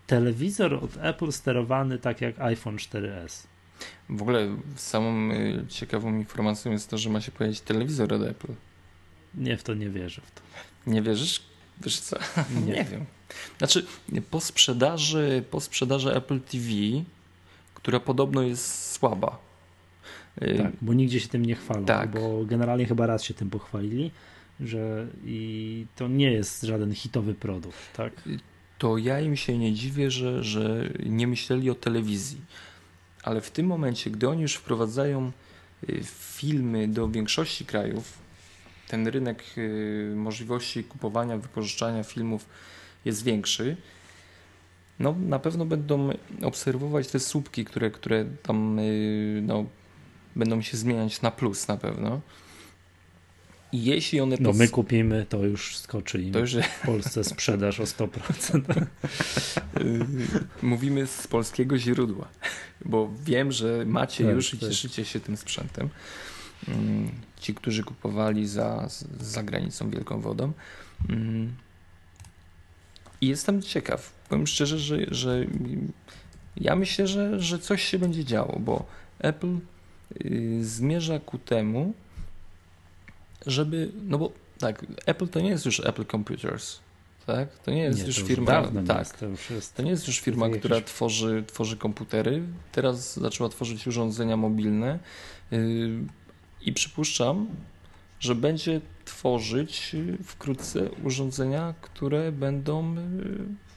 Speaker 1: telewizor od Apple sterowany tak jak iPhone 4S.
Speaker 2: W ogóle samą y, ciekawą informacją jest to, że ma się pojawić telewizor od Apple.
Speaker 1: Nie, w to nie wierzę. W to.
Speaker 2: Nie wierzysz? Wiesz co? Nie. nie wiem. Znaczy, po sprzedaży, po sprzedaży Apple TV, która podobno jest słaba,
Speaker 1: tak, bo nigdzie się tym nie chwalą, tak. bo generalnie chyba raz się tym pochwalili, że i to nie jest żaden hitowy produkt, tak?
Speaker 2: To ja im się nie dziwię, że, że nie myśleli o telewizji. Ale w tym momencie, gdy oni już wprowadzają y, filmy do większości krajów, ten rynek y, możliwości kupowania, wypożyczania filmów jest większy, no na pewno będą obserwować te słupki, które, które tam y, no, będą się zmieniać na plus na pewno. I jeśli one...
Speaker 1: No my kupimy, to już skoczy im to już... w Polsce sprzedaż o 100%.
Speaker 2: Mówimy z polskiego źródła, bo wiem, że macie tak, już i tak. cieszycie się tym sprzętem. Mm, ci, którzy kupowali za, za granicą Wielką Wodą. Mm. I jestem ciekaw. Powiem szczerze, że, że ja myślę, że, że coś się będzie działo, bo Apple Y, zmierza ku temu, żeby, no bo tak, Apple to nie jest już Apple Computers, tak? To nie jest nie, już firma, już tak, jest, to, już jest, to nie jest już firma, która tworzy, tworzy komputery, teraz zaczęła tworzyć urządzenia mobilne yy, i przypuszczam, że będzie tworzyć wkrótce urządzenia, które będą y,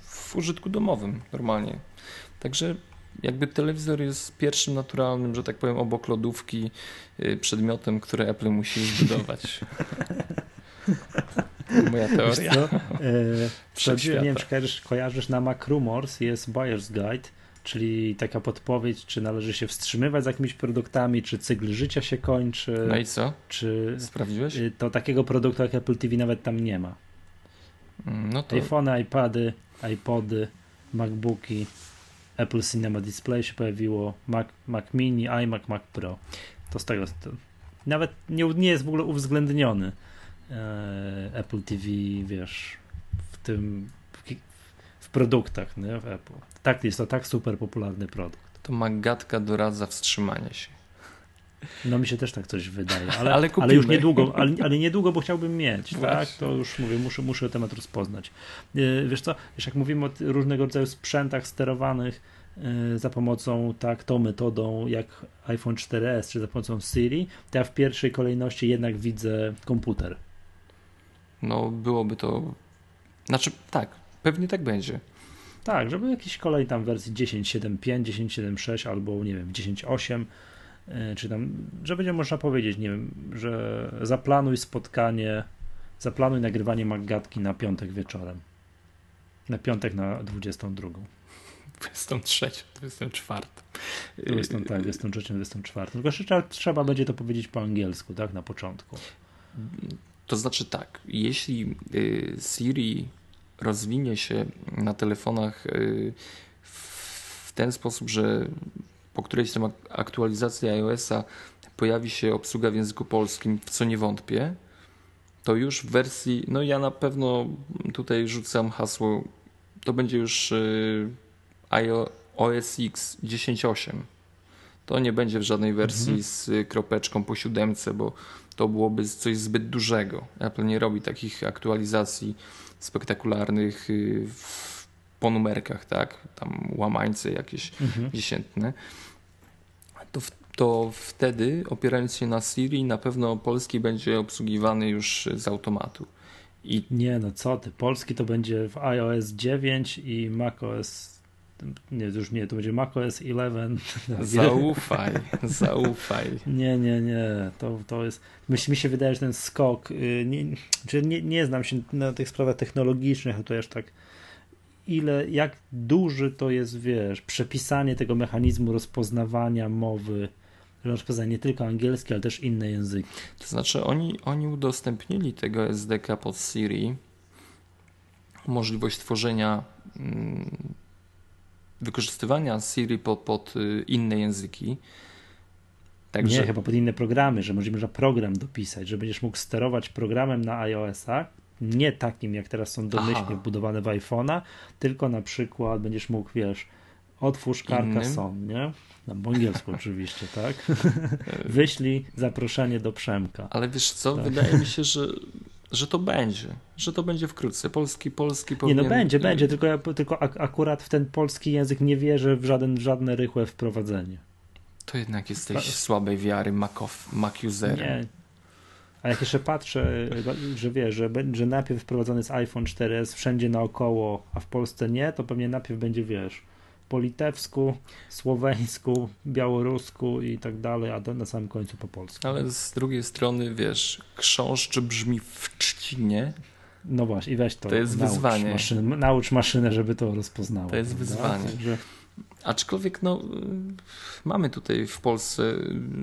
Speaker 2: w użytku domowym normalnie. Także jakby telewizor jest pierwszym naturalnym, że tak powiem, obok lodówki y, przedmiotem, który Apple musi zbudować. Moja teoria. Co?
Speaker 1: E, nie wiem, czy kojarzysz, kojarzysz na Macrumors jest Buyer's Guide, czyli taka podpowiedź, czy należy się wstrzymywać z jakimiś produktami, czy cykl życia się kończy.
Speaker 2: No i co?
Speaker 1: Czy
Speaker 2: Sprawdziłeś?
Speaker 1: Y, to takiego produktu jak Apple TV nawet tam nie ma.
Speaker 2: Mm, no to...
Speaker 1: iPhone, iPady, iPody, MacBooki, Apple Cinema Display się pojawiło, Mac, Mac Mini, iMac, Mac Pro. To z tego to nawet nie, nie jest w ogóle uwzględniony e, Apple TV, wiesz, w tym w, w produktach, nie, w Apple. Tak, jest to tak super popularny produkt.
Speaker 2: To Magatka doradza wstrzymania się.
Speaker 1: No mi się też tak coś wydaje, ale, ale, ale już niedługo, ale, ale, niedługo, bo chciałbym mieć, tak? To już mówię, muszę, muszę temat rozpoznać. E, wiesz co, wiesz, jak mówimy o różnego rodzaju sprzętach sterowanych e, za pomocą tak, tą metodą jak iPhone 4S, czy za pomocą Siri, to ja w pierwszej kolejności jednak widzę komputer.
Speaker 2: No byłoby to, znaczy tak, Pewnie tak będzie.
Speaker 1: Tak, żeby jakiś kolej tam wersji 10.7.5, 10.7.6 albo nie wiem, 10.8 y, czy tam, że będzie można powiedzieć, nie wiem, że zaplanuj spotkanie, zaplanuj nagrywanie Maggatki na piątek wieczorem. Na piątek na 22.
Speaker 2: 23, 24.
Speaker 1: 20, tak, 23, 24. Tylko trzeba, trzeba będzie to powiedzieć po angielsku, tak, na początku.
Speaker 2: To znaczy tak, jeśli y, Siri rozwinie się na telefonach y, w ten sposób, że po którejś tam aktualizacji iOS-a pojawi się obsługa w języku polskim, w co nie wątpię, to już w wersji, no ja na pewno tutaj rzucam hasło, to będzie już y, iOS X 10.8. To nie będzie w żadnej wersji mhm. z kropeczką po siódemce, bo to byłoby coś zbyt dużego. Apple nie robi takich aktualizacji spektakularnych y, po numerkach, tak? Tam łamańce jakieś mhm. dziesiętne. To, to wtedy, opierając się na Siri, na pewno polski będzie obsługiwany już z automatu.
Speaker 1: I... Nie, no co ty, polski to będzie w iOS 9 i macOS nie, już nie, to będzie macOS 11.
Speaker 2: Zaufaj, zaufaj.
Speaker 1: Nie, nie, nie, to, to jest, mi się wydaje, że ten skok, y, nie, czy nie, nie znam się na tych sprawach technologicznych, to też tak, ile, jak duży to jest, wiesz, przepisanie tego mechanizmu rozpoznawania mowy, rozpoznawanie nie tylko angielski, ale też inne języki.
Speaker 2: To znaczy, oni, oni udostępnili tego SDK pod Siri, możliwość tworzenia mm, wykorzystywania Siri pod, pod y, inne języki.
Speaker 1: Także... Nie, chyba pod inne programy, że można program dopisać, że będziesz mógł sterować programem na iOS-a, nie takim jak teraz są domyślnie Aha. wbudowane w iPhone'a, tylko na przykład będziesz mógł, wiesz, otwórz Carcassonne, nie? No, po angielsku oczywiście, tak? Wyślij zaproszenie do Przemka.
Speaker 2: Ale wiesz co, tak. wydaje mi się, że że to będzie, że to będzie wkrótce. Polski, polski powinien...
Speaker 1: Nie, no będzie, będzie, tylko, ja, tylko akurat w ten polski język nie wierzę w, żaden, w żadne rychłe wprowadzenie.
Speaker 2: To jednak jesteś Ta... słabej wiary Mac, Mac userem. Nie.
Speaker 1: A jak jeszcze patrzę, że wiesz, że, że najpierw wprowadzony jest iPhone 4S wszędzie naokoło, a w Polsce nie, to pewnie najpierw będzie, wiesz, po litewsku, słoweńsku, białorusku i tak dalej, a na samym końcu po polsku.
Speaker 2: Ale z drugiej strony, wiesz, krząszcz brzmi w trzcinie.
Speaker 1: No właśnie, i weź to.
Speaker 2: To jest naucz wyzwanie.
Speaker 1: Maszynę, naucz maszynę, żeby to rozpoznała.
Speaker 2: To jest prawda? wyzwanie. Także... Aczkolwiek no, mamy tutaj w Polsce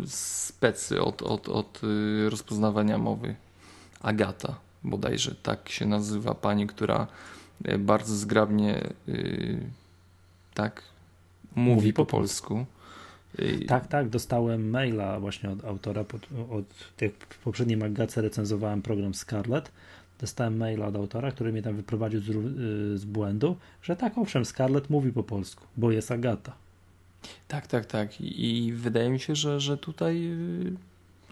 Speaker 2: specy od, od, od y, rozpoznawania mowy. Agata bodajże, tak się nazywa pani, która y, bardzo zgrabnie y, tak mówi, mówi po, po polsku.
Speaker 1: Tak, tak, dostałem maila właśnie od autora, pod, od w poprzedniej magace recenzowałem program Scarlet, dostałem maila od autora, który mnie tam wyprowadził z, y, z błędu, że tak, owszem, Scarlet mówi po polsku, bo jest Agata.
Speaker 2: Tak, tak, tak i wydaje mi się, że, że tutaj y,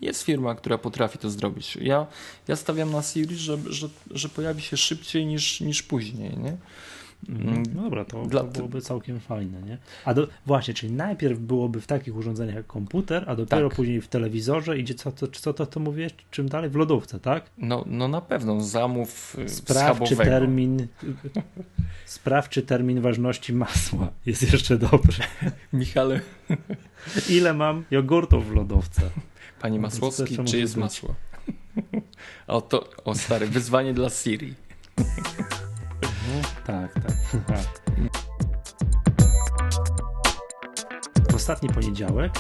Speaker 2: jest firma, która potrafi to zrobić. Ja, ja stawiam na Siri, że, że, że pojawi się szybciej niż, niż później, nie?
Speaker 1: Mhm. Mm, no dobra, to, Dla... to byłoby całkiem fajne, nie? A do, właśnie, czyli najpierw byłoby w takich urządzeniach jak komputer, a dopiero tak. później w telewizorze idzie, co, co, co to, to mówisz, czym dalej? W lodówce, tak?
Speaker 2: No, no na pewno, zamów
Speaker 1: y, Sprawdź, czy termin sprawdź, czy termin ważności masła jest jeszcze dobry.
Speaker 2: Michale.
Speaker 1: Ile mam jogurtów w lodówce?
Speaker 2: Panie Masłowski, czy jest być? masło? O, to, o stary, wyzwanie dla Siri.
Speaker 1: Tak, tak. W ostatni poniedziałek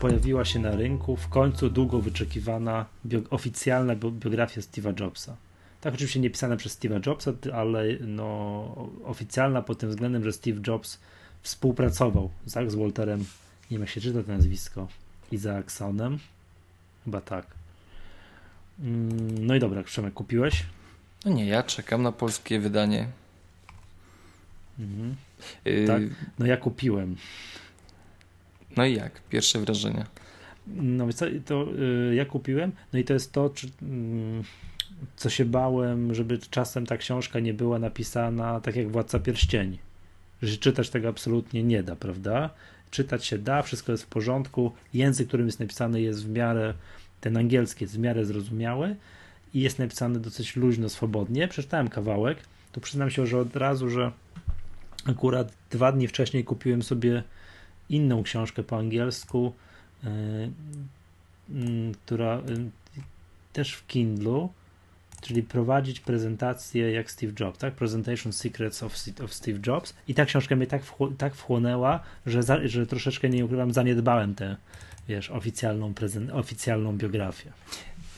Speaker 1: pojawiła się na rynku w końcu długo wyczekiwana bio oficjalna biografia Steve'a Jobsa. Tak, oczywiście nie pisana przez Steve'a Jobsa, ale no, oficjalna pod tym względem, że Steve Jobs współpracował tak, z Walterem, nie wiem jak się czyta to nazwisko, Isaacsonem. Chyba tak. Mm, no i dobra, Przemek, kupiłeś?
Speaker 2: No nie, ja czekam na polskie wydanie.
Speaker 1: Mhm. Y tak? No ja kupiłem.
Speaker 2: No i jak? Pierwsze wrażenia?
Speaker 1: No co, to y, ja kupiłem, no i to jest to, czy, y, co się bałem, żeby czasem ta książka nie była napisana tak jak Władca Pierścieni. Że czytać tego absolutnie nie da, prawda? Czytać się da, wszystko jest w porządku, język, którym jest napisany jest w miarę, ten angielski jest w miarę zrozumiały i jest napisany dosyć luźno, swobodnie. Przeczytałem kawałek, to przyznam się, że od razu, że akurat dwa dni wcześniej kupiłem sobie inną książkę po angielsku, yy, yy, która yy, też w Kindlu, czyli prowadzić prezentację jak Steve Jobs, tak? Presentation Secrets of, of Steve Jobs. I ta książka mnie tak, tak wchłonęła, że, za, że troszeczkę, nie ukrywam, zaniedbałem tę, wiesz, oficjalną, prezent, oficjalną biografię.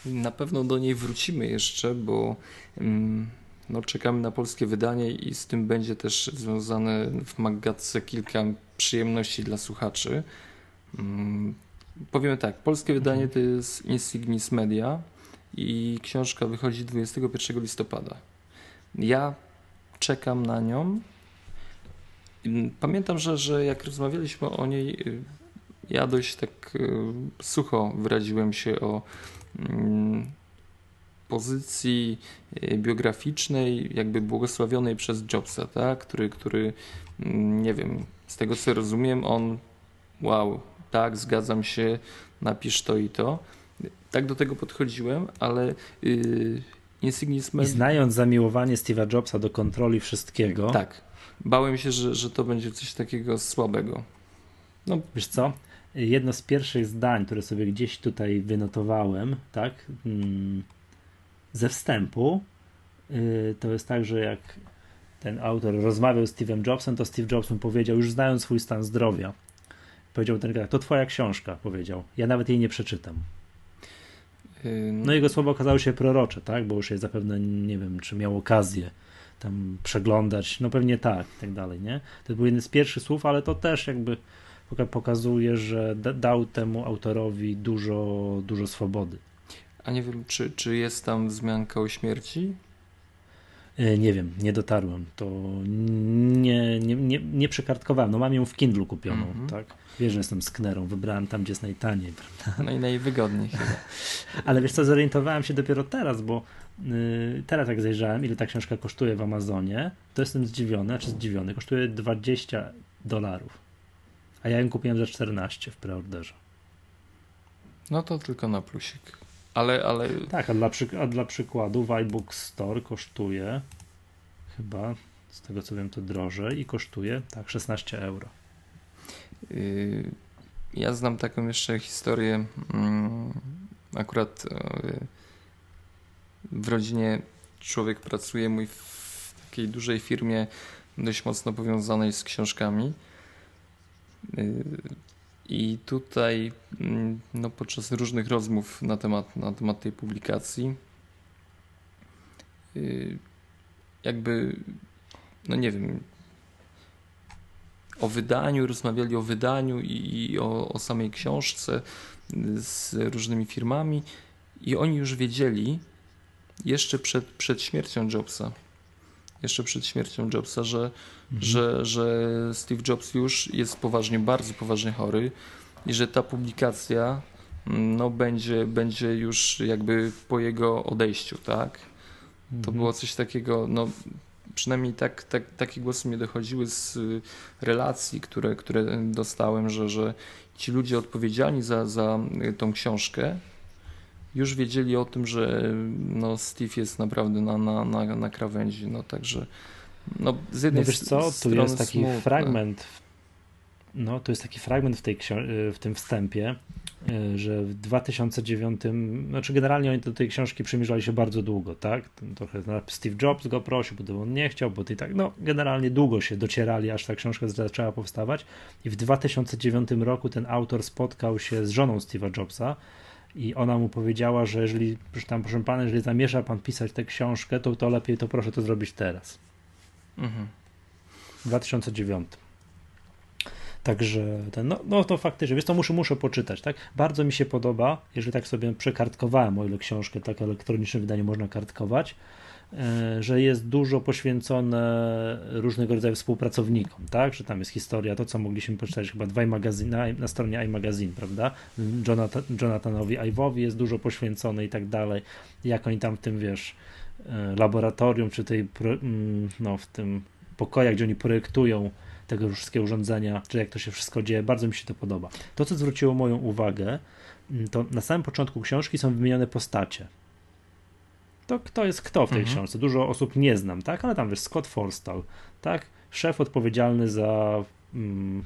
Speaker 2: Na pewno do niej wrócimy jeszcze, bo mm, no, czekamy na polskie wydanie i z tym będzie też związane w Maggatce kilka przyjemności dla słuchaczy. Mm, powiemy tak, polskie wydanie to jest Insignis Media i książka wychodzi 21 listopada. Ja czekam na nią. Pamiętam, że, że jak rozmawialiśmy o niej, y, ja dość tak y, sucho wyraziłem się o mm, pozycji y, biograficznej, jakby błogosławionej przez Jobsa, tak? który, który, mm, nie wiem, z tego co rozumiem, on wow, tak, zgadzam się, napisz to i to tak do tego podchodziłem, ale yy, Insignis
Speaker 1: I znając zamiłowanie Steve'a Jobsa do kontroli wszystkiego.
Speaker 2: Tak. Bałem się, że, że to będzie coś takiego słabego.
Speaker 1: No. Wiesz co? Jedno z pierwszych zdań, które sobie gdzieś tutaj wynotowałem, tak, mm, ze wstępu, yy, to jest tak, że jak ten autor rozmawiał z Steve'em Jobsem, to Steve Jobs mu powiedział, już znając swój stan zdrowia, powiedział ten to twoja książka, powiedział. Ja nawet jej nie przeczytam. No jego słowa okazały się prorocze, tak? Bo już je zapewne, nie wiem, czy miał okazję tam przeglądać, no pewnie tak i tak dalej, nie? To był jeden z pierwszych słów, ale to też jakby pokazuje, że dał temu autorowi dużo, dużo swobody.
Speaker 2: A nie wiem, czy, czy jest tam wzmianka o śmierci?
Speaker 1: E, nie wiem, nie dotarłem. To nie, nie, nie, nie przekartkowałem. No mam ją w Kindlu kupioną, mm -hmm. tak? Wiesz, że jestem sknerą, wybrałem tam, gdzie jest najtaniej, prawda?
Speaker 2: No i najwygodniej chyba.
Speaker 1: Ale wiesz co, zorientowałem się dopiero teraz, bo yy, teraz jak zajrzałem, ile ta książka kosztuje w Amazonie, to jestem zdziwiony, znaczy zdziwiony, kosztuje 20 dolarów. A ja ją kupiłem za 14 w preorderze.
Speaker 2: No to tylko na plusik. Ale, ale...
Speaker 1: Tak, a dla, a dla przykładu iBook Store kosztuje chyba, z tego co wiem, to drożej i kosztuje tak 16 euro.
Speaker 2: Y, ja znam taką jeszcze historię. Mm, akurat y, w rodzinie człowiek pracuje mój w takiej dużej firmie, dość mocno powiązanej z książkami. Y, I tutaj mm, no, podczas różnych rozmów na temat, na temat tej publikacji, jakby, no nie wiem, o wydaniu, rozmawiali o wydaniu i, i o, o samej książce z różnymi firmami i oni już wiedzieli jeszcze przed, przed śmiercią Jobsa, jeszcze przed śmiercią Jobsa, że, mhm. że, że Steve Jobs już jest poważnie, bardzo poważnie chory i że ta publikacja no, będzie, będzie już jakby po jego odejściu, tak? To mhm. było coś takiego, no przynajmniej tak, tak, takie głosy mnie dochodziły z y, relacji, które, które dostałem, że, że ci ludzie odpowiedzialni za, za y, tą książkę już wiedzieli o tym, że no, Steve jest naprawdę na, na, na, na krawędzi. No także no, z jednej
Speaker 1: no wiesz co, tu jest taki smutne. fragment no, to jest taki fragment w, tej w tym wstępie, e, że w 2009, znaczy generalnie oni do tej książki przymierzali się bardzo długo, tak? Trochę Steve Jobs go prosił, potem on nie chciał, bo i tak, no generalnie długo się docierali, aż ta książka zaczęła powstawać i w 2009 roku ten autor spotkał się z żoną Steve'a Jobsa i ona mu powiedziała, że jeżeli, tam, proszę pana, jeżeli zamierza pan pisać tę książkę, to, to lepiej to proszę to zrobić teraz. Mhm. W 2009. Także ten, no, no to faktycznie, wiesz, to muszę, muszę poczytać, tak? Bardzo mi się podoba, jeżeli tak sobie przekartkowałem, o ile książkę tak elektroniczne wydanie można kartkować, że jest dużo poświęcone różnego rodzaju współpracownikom, tak? Że tam jest historia, to co mogliśmy poczytać chyba dwaj magazyny, na, stronie iMagazine, prawda? Jonathan, Jonathanowi Iwowi jest dużo poświęcone i tak dalej. Jak oni tam w tym, wiesz, e, laboratorium, czy tej, mm, no, w tym pokojach, gdzie oni projektują tego wszystkie urządzenia, czy jak to się wszystko dzieje, bardzo mi się to podoba. To, co zwróciło moją uwagę, mm, to na samym początku książki są wymienione postacie. To kto jest kto w tej mhm. książce. Dużo osób nie znam, tak? Ale tam wiesz, Scott Forstall, tak? Szef odpowiedzialny za, mm,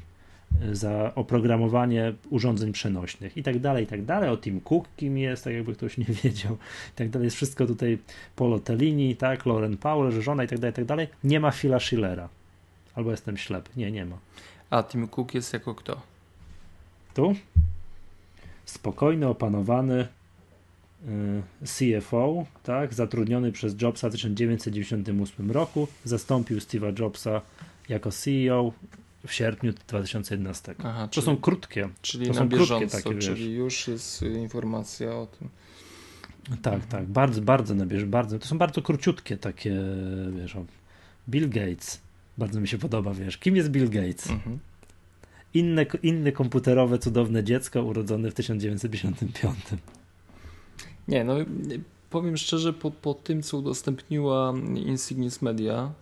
Speaker 1: za oprogramowanie urządzeń przenośnych i tak dalej, i tak dalej. O Tim Cook kim jest, tak jakby ktoś nie wiedział. I tak dalej. Jest wszystko tutaj Polo Tellini, tak? Lauren Powell, żona i tak dalej, i tak dalej. Nie ma Phila Schillera. Albo jestem ślep. Nie, nie ma.
Speaker 2: A Tim Cook jest jako kto?
Speaker 1: Tu? Spokojny, opanowany, CFO, tak, zatrudniony przez Jobsa w 1998 roku, zastąpił Steve'a Jobsa jako CEO w sierpniu 2011. Aha, to czyli, są krótkie.
Speaker 2: Czyli
Speaker 1: to są
Speaker 2: bieżąco, krótkie takie, czyli wiesz. już jest informacja o tym.
Speaker 1: Tak, mhm. tak, bardzo, bardzo na bieżąco, bardzo. To są bardzo króciutkie takie, wiesz, Bill Gates, bardzo mi się podoba, wiesz, kim jest Bill Gates? Mhm. Inne, inne komputerowe, cudowne dziecko urodzone w 1955.
Speaker 2: Nie, no powiem szczerze, po, po tym, co udostępniła Insignis Media,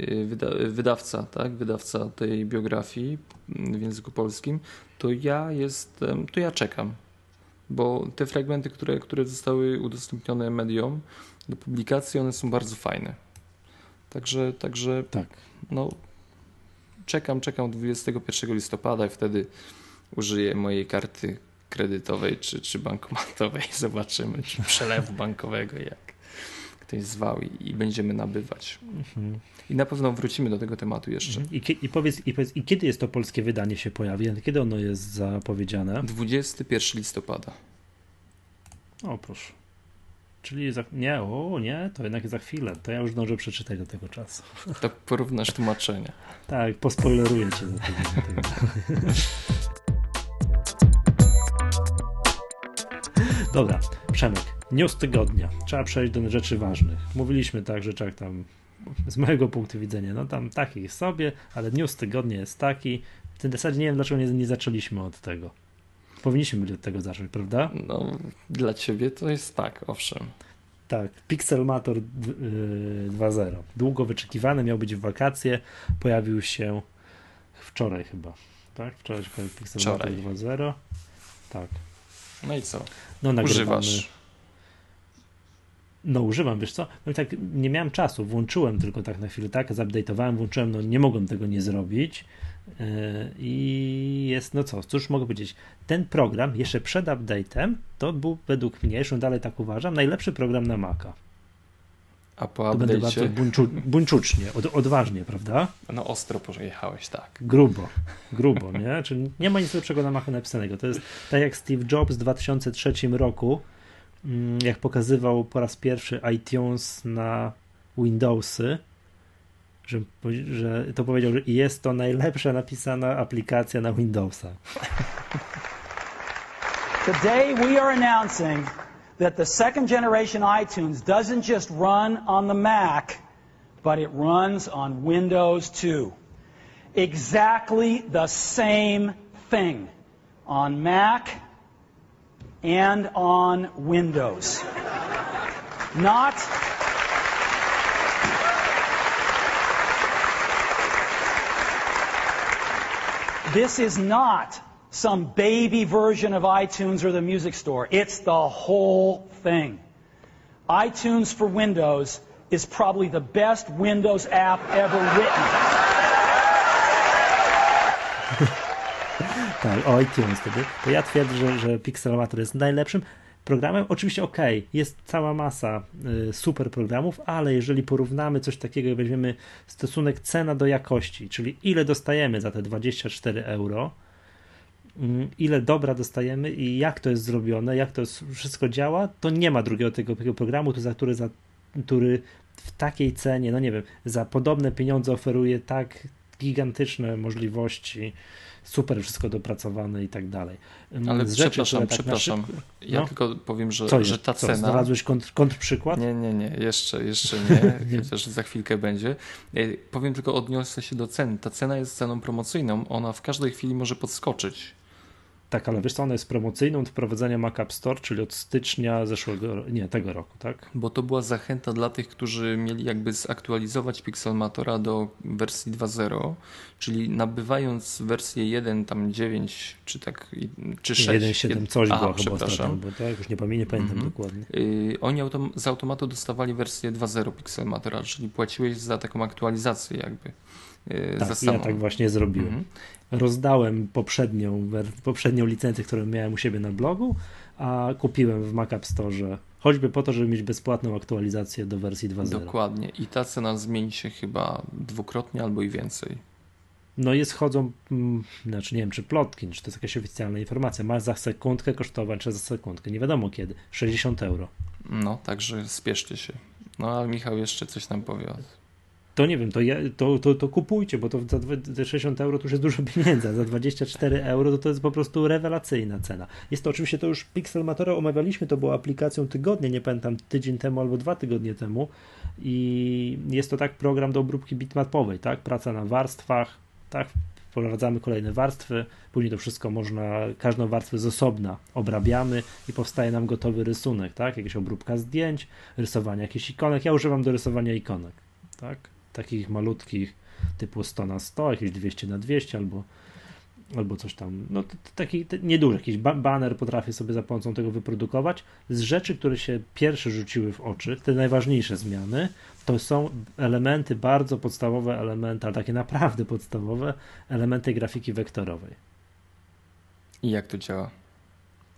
Speaker 2: y, wyda, wydawca, tak, wydawca tej biografii w języku polskim, to ja jestem, to ja czekam, bo te fragmenty, które, które zostały udostępnione mediom do publikacji, one są bardzo fajne. Także, także tak. no, czekam, czekam 21 listopada i wtedy użyję mojej karty kredytowej czy, czy bankomatowej. Zobaczymy, czy przelewu bankowego, jak ktoś zwał i, i będziemy nabywać. Mhm. I na pewno wrócimy do tego tematu jeszcze.
Speaker 1: Mhm. I, i, powiedz, i, powiedz, I kiedy jest to polskie wydanie się pojawi? Kiedy ono jest zapowiedziane?
Speaker 2: 21 listopada.
Speaker 1: O, proszę. Czyli za, nie, o nie, to jednak za chwilę. To ja już zdążę przeczytać do tego czasu.
Speaker 2: To porównasz tłumaczenie.
Speaker 1: tak, pospoileruję cię tego. Dobra, Przemek, news tygodnia. Trzeba przejść do rzeczy ważnych. Mówiliśmy tak, że czak tam z mojego punktu widzenia, no tam taki sobie, ale news tygodnia jest taki. W tym zasadzie nie wiem, dlaczego nie, nie zaczęliśmy od tego. Powinniśmy być od tego zacząć, prawda?
Speaker 2: No, dla ciebie to jest tak, owszem.
Speaker 1: Tak, Pixelmator 2.0. Y, Długo wyczekiwany, miał być w wakacje, pojawił się wczoraj chyba. Tak? Wczoraj się pojawił Pixelmator 2.0. Tak.
Speaker 2: No i co?
Speaker 1: No,
Speaker 2: nagrywamy. Używasz?
Speaker 1: No używam, wiesz co? No i tak nie miałem czasu, włączyłem tylko tak na chwilę, tak, zupdate'owałem, włączyłem, no nie mogłem tego nie zrobić yy, i jest, no co, cóż mogę powiedzieć, ten program jeszcze przed update'em to był według mnie, jeszcze dalej tak uważam, najlepszy program na Maca.
Speaker 2: A po to będę bardzo
Speaker 1: buńczu, buńczucznie, od, odważnie, prawda?
Speaker 2: No ostro pojechałeś, tak.
Speaker 1: Grubo, grubo, nie? Czyli nie ma nic lepszego na Machu napisanego. To jest tak jak Steve Jobs w 2003 roku, mm, jak pokazywał po raz pierwszy iTunes na Windowsy, że, że to powiedział, że jest to najlepsza napisana aplikacja na Windowsa. Today we are announcing that the second generation iTunes doesn't just run on the Mac, but it runs on Windows too. Exactly the same thing on Mac and on Windows. Not This is not some baby version of iTunes or the music store. It's the whole thing. iTunes for Windows is probably the best Windows app ever written. tak, iTunes wtedy. To ja twierdzę, że, że Pixelmator jest najlepszym programem. Oczywiście ok, jest cała masa y, super programów, ale jeżeli porównamy coś takiego, weźmiemy stosunek cena do jakości, czyli ile dostajemy za te 24 euro, ile dobra dostajemy i jak to jest zrobione, jak to wszystko działa, to nie ma drugiego tego, tego programu, za który, za, który w takiej cenie, no nie wiem, za podobne pieniądze oferuje tak gigantyczne możliwości, super wszystko dopracowane i tak dalej.
Speaker 2: Mm, Ale Z przepraszam, rzeczy, przepraszam. Tak ja no? tylko powiem, że,
Speaker 1: Co
Speaker 2: że ta
Speaker 1: Co,
Speaker 2: cena.
Speaker 1: Znalazłeś kontr, kontrprzykład?
Speaker 2: Nie, nie, nie, jeszcze, jeszcze nie, chociaż za chwilkę będzie. E, powiem tylko, odniosę się do cen. Ta cena jest ceną promocyjną, ona w każdej chwili może podskoczyć
Speaker 1: Tak, ale wiesz co, ona jest promocyjną od wprowadzenia Mac App Store, czyli od stycznia zeszłego, nie, tego roku, tak?
Speaker 2: Bo to była zachęta dla tych, którzy mieli jakby zaktualizować Pixelmatora do wersji 2.0, czyli nabywając wersję 1, tam 9, czy tak, czy 6.
Speaker 1: 1.7 coś Aha, było chyba ostatnio, bo tak, już nie, pamiętam, nie pamiętam mhm. dokładnie.
Speaker 2: Yy, oni autom z automatu dostawali wersję 2.0 Pixelmatora, czyli płaciłeś za taką aktualizację jakby.
Speaker 1: Yy, tak, ja tak właśnie zrobiłem. Mhm rozdałem poprzednią, poprzednią licencję, którą miałem u siebie na blogu, a kupiłem w Mac App Store, choćby po to, żeby mieć bezpłatną aktualizację do wersji 2.0.
Speaker 2: Dokładnie. I ta cena zmieni się chyba dwukrotnie albo i więcej.
Speaker 1: No jest chodzą, hmm, znaczy nie wiem, czy plotki, czy to jest jakaś oficjalna informacja. Ma za sekundkę kosztować, czy za sekundkę, nie wiadomo kiedy, 60 euro.
Speaker 2: No, także spieszcie się. No, ale Michał jeszcze coś nam powie
Speaker 1: to nie wiem, to, ja, to, to, to kupujcie, bo to za 60 euro to już jest dużo pieniędzy, a za 24 euro to, to jest po prostu rewelacyjna cena. Jest to oczywiście, to już Pixelmatora omawialiśmy, to była aplikacją tygodnia, nie pamiętam, tydzień temu albo dwa tygodnie temu. I jest to tak program do obróbki bitmapowej, tak, praca na warstwach, tak, wprowadzamy kolejne warstwy, później to wszystko można, każdą warstwę z osobna obrabiamy i powstaje nam gotowy rysunek, tak, jakaś obróbka zdjęć, rysowanie jakichś ikonek, ja używam do rysowania ikonek, tak, takich malutkich typu 100 na 100, jakieś 200 na 200 albo, albo coś tam, no taki nieduży, jakiś banner potrafię sobie za pomocą tego wyprodukować. Z rzeczy, które się pierwsze rzuciły w oczy, te najważniejsze zmiany, to są elementy, bardzo podstawowe elementy, ale takie naprawdę podstawowe elementy grafiki wektorowej.
Speaker 2: I jak to działa?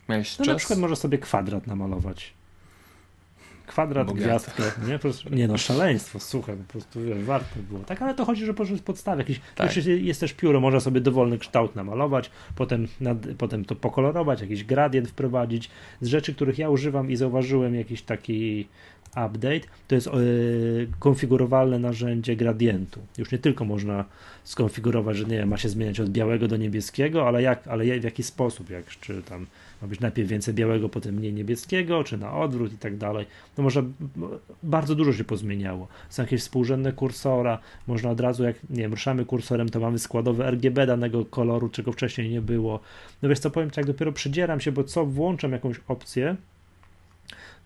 Speaker 1: Miałeś no czas? Na przykład może sobie kwadrat namalować kwadrat, Bogato. gwiazdkę, nie? Po prostu, nie no, szaleństwo, słuchaj, po prostu wiesz, warto było. Tak, ale to chodzi, że po podstawie jakiś, tak. jest też pióro, można sobie dowolny kształt namalować, potem, nad, potem to pokolorować, jakiś gradient wprowadzić. Z rzeczy, których ja używam i zauważyłem jakiś taki update, to jest yy, konfigurowalne narzędzie gradientu. Już nie tylko można skonfigurować, że nie ma się zmieniać od białego do niebieskiego, ale jak, ale w jaki sposób, jak czy tam ma być najpierw więcej białego, potem mniej niebieskiego, czy na odwrót i tak dalej. No może bardzo dużo się pozmieniało. Są jakieś współrzędne kursora, można od razu, jak nie wiem, ruszamy kursorem, to mamy składowe RGB danego koloru, czego wcześniej nie było. No wiesz co, powiem tak, dopiero przydzieram się, bo co włączam jakąś opcję,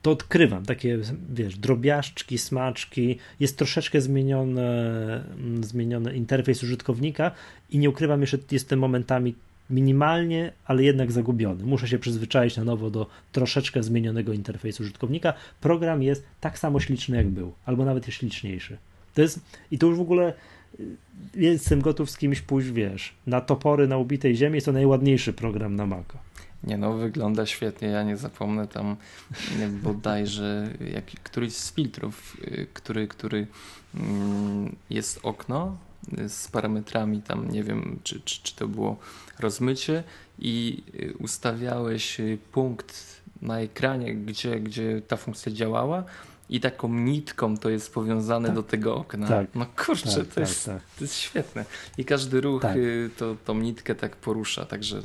Speaker 1: to odkrywam takie, wiesz, drobiażdżki, smaczki, jest troszeczkę zmienione, zmieniony interfejs użytkownika i nie ukrywam jeszcze, jestem momentami minimalnie, ale jednak zagubiony. Muszę się przyzwyczaić na nowo do troszeczkę zmienionego interfejsu użytkownika. Program jest tak samo śliczny jak był, albo nawet jest śliczniejszy. To jest, i to już w ogóle y, jestem gotów z kimś pójść, wiesz, na topory na ubitej ziemi jest to najładniejszy program na Maca.
Speaker 2: Nie no, wygląda świetnie, ja nie zapomnę tam bodajże jak, któryś z filtrów, y, który, który mm, jest okno z parametrami tam, nie wiem, czy, czy, czy to było rozmycie i y, ustawiałeś y, punkt na ekranie, gdzie, gdzie ta funkcja działała i taką nitką to jest powiązane tak. do tego okna. Tak. No kurczę, tak, to, tak, jest, tak. to jest świetne. I każdy ruch tak. y, to, tą nitkę tak porusza, także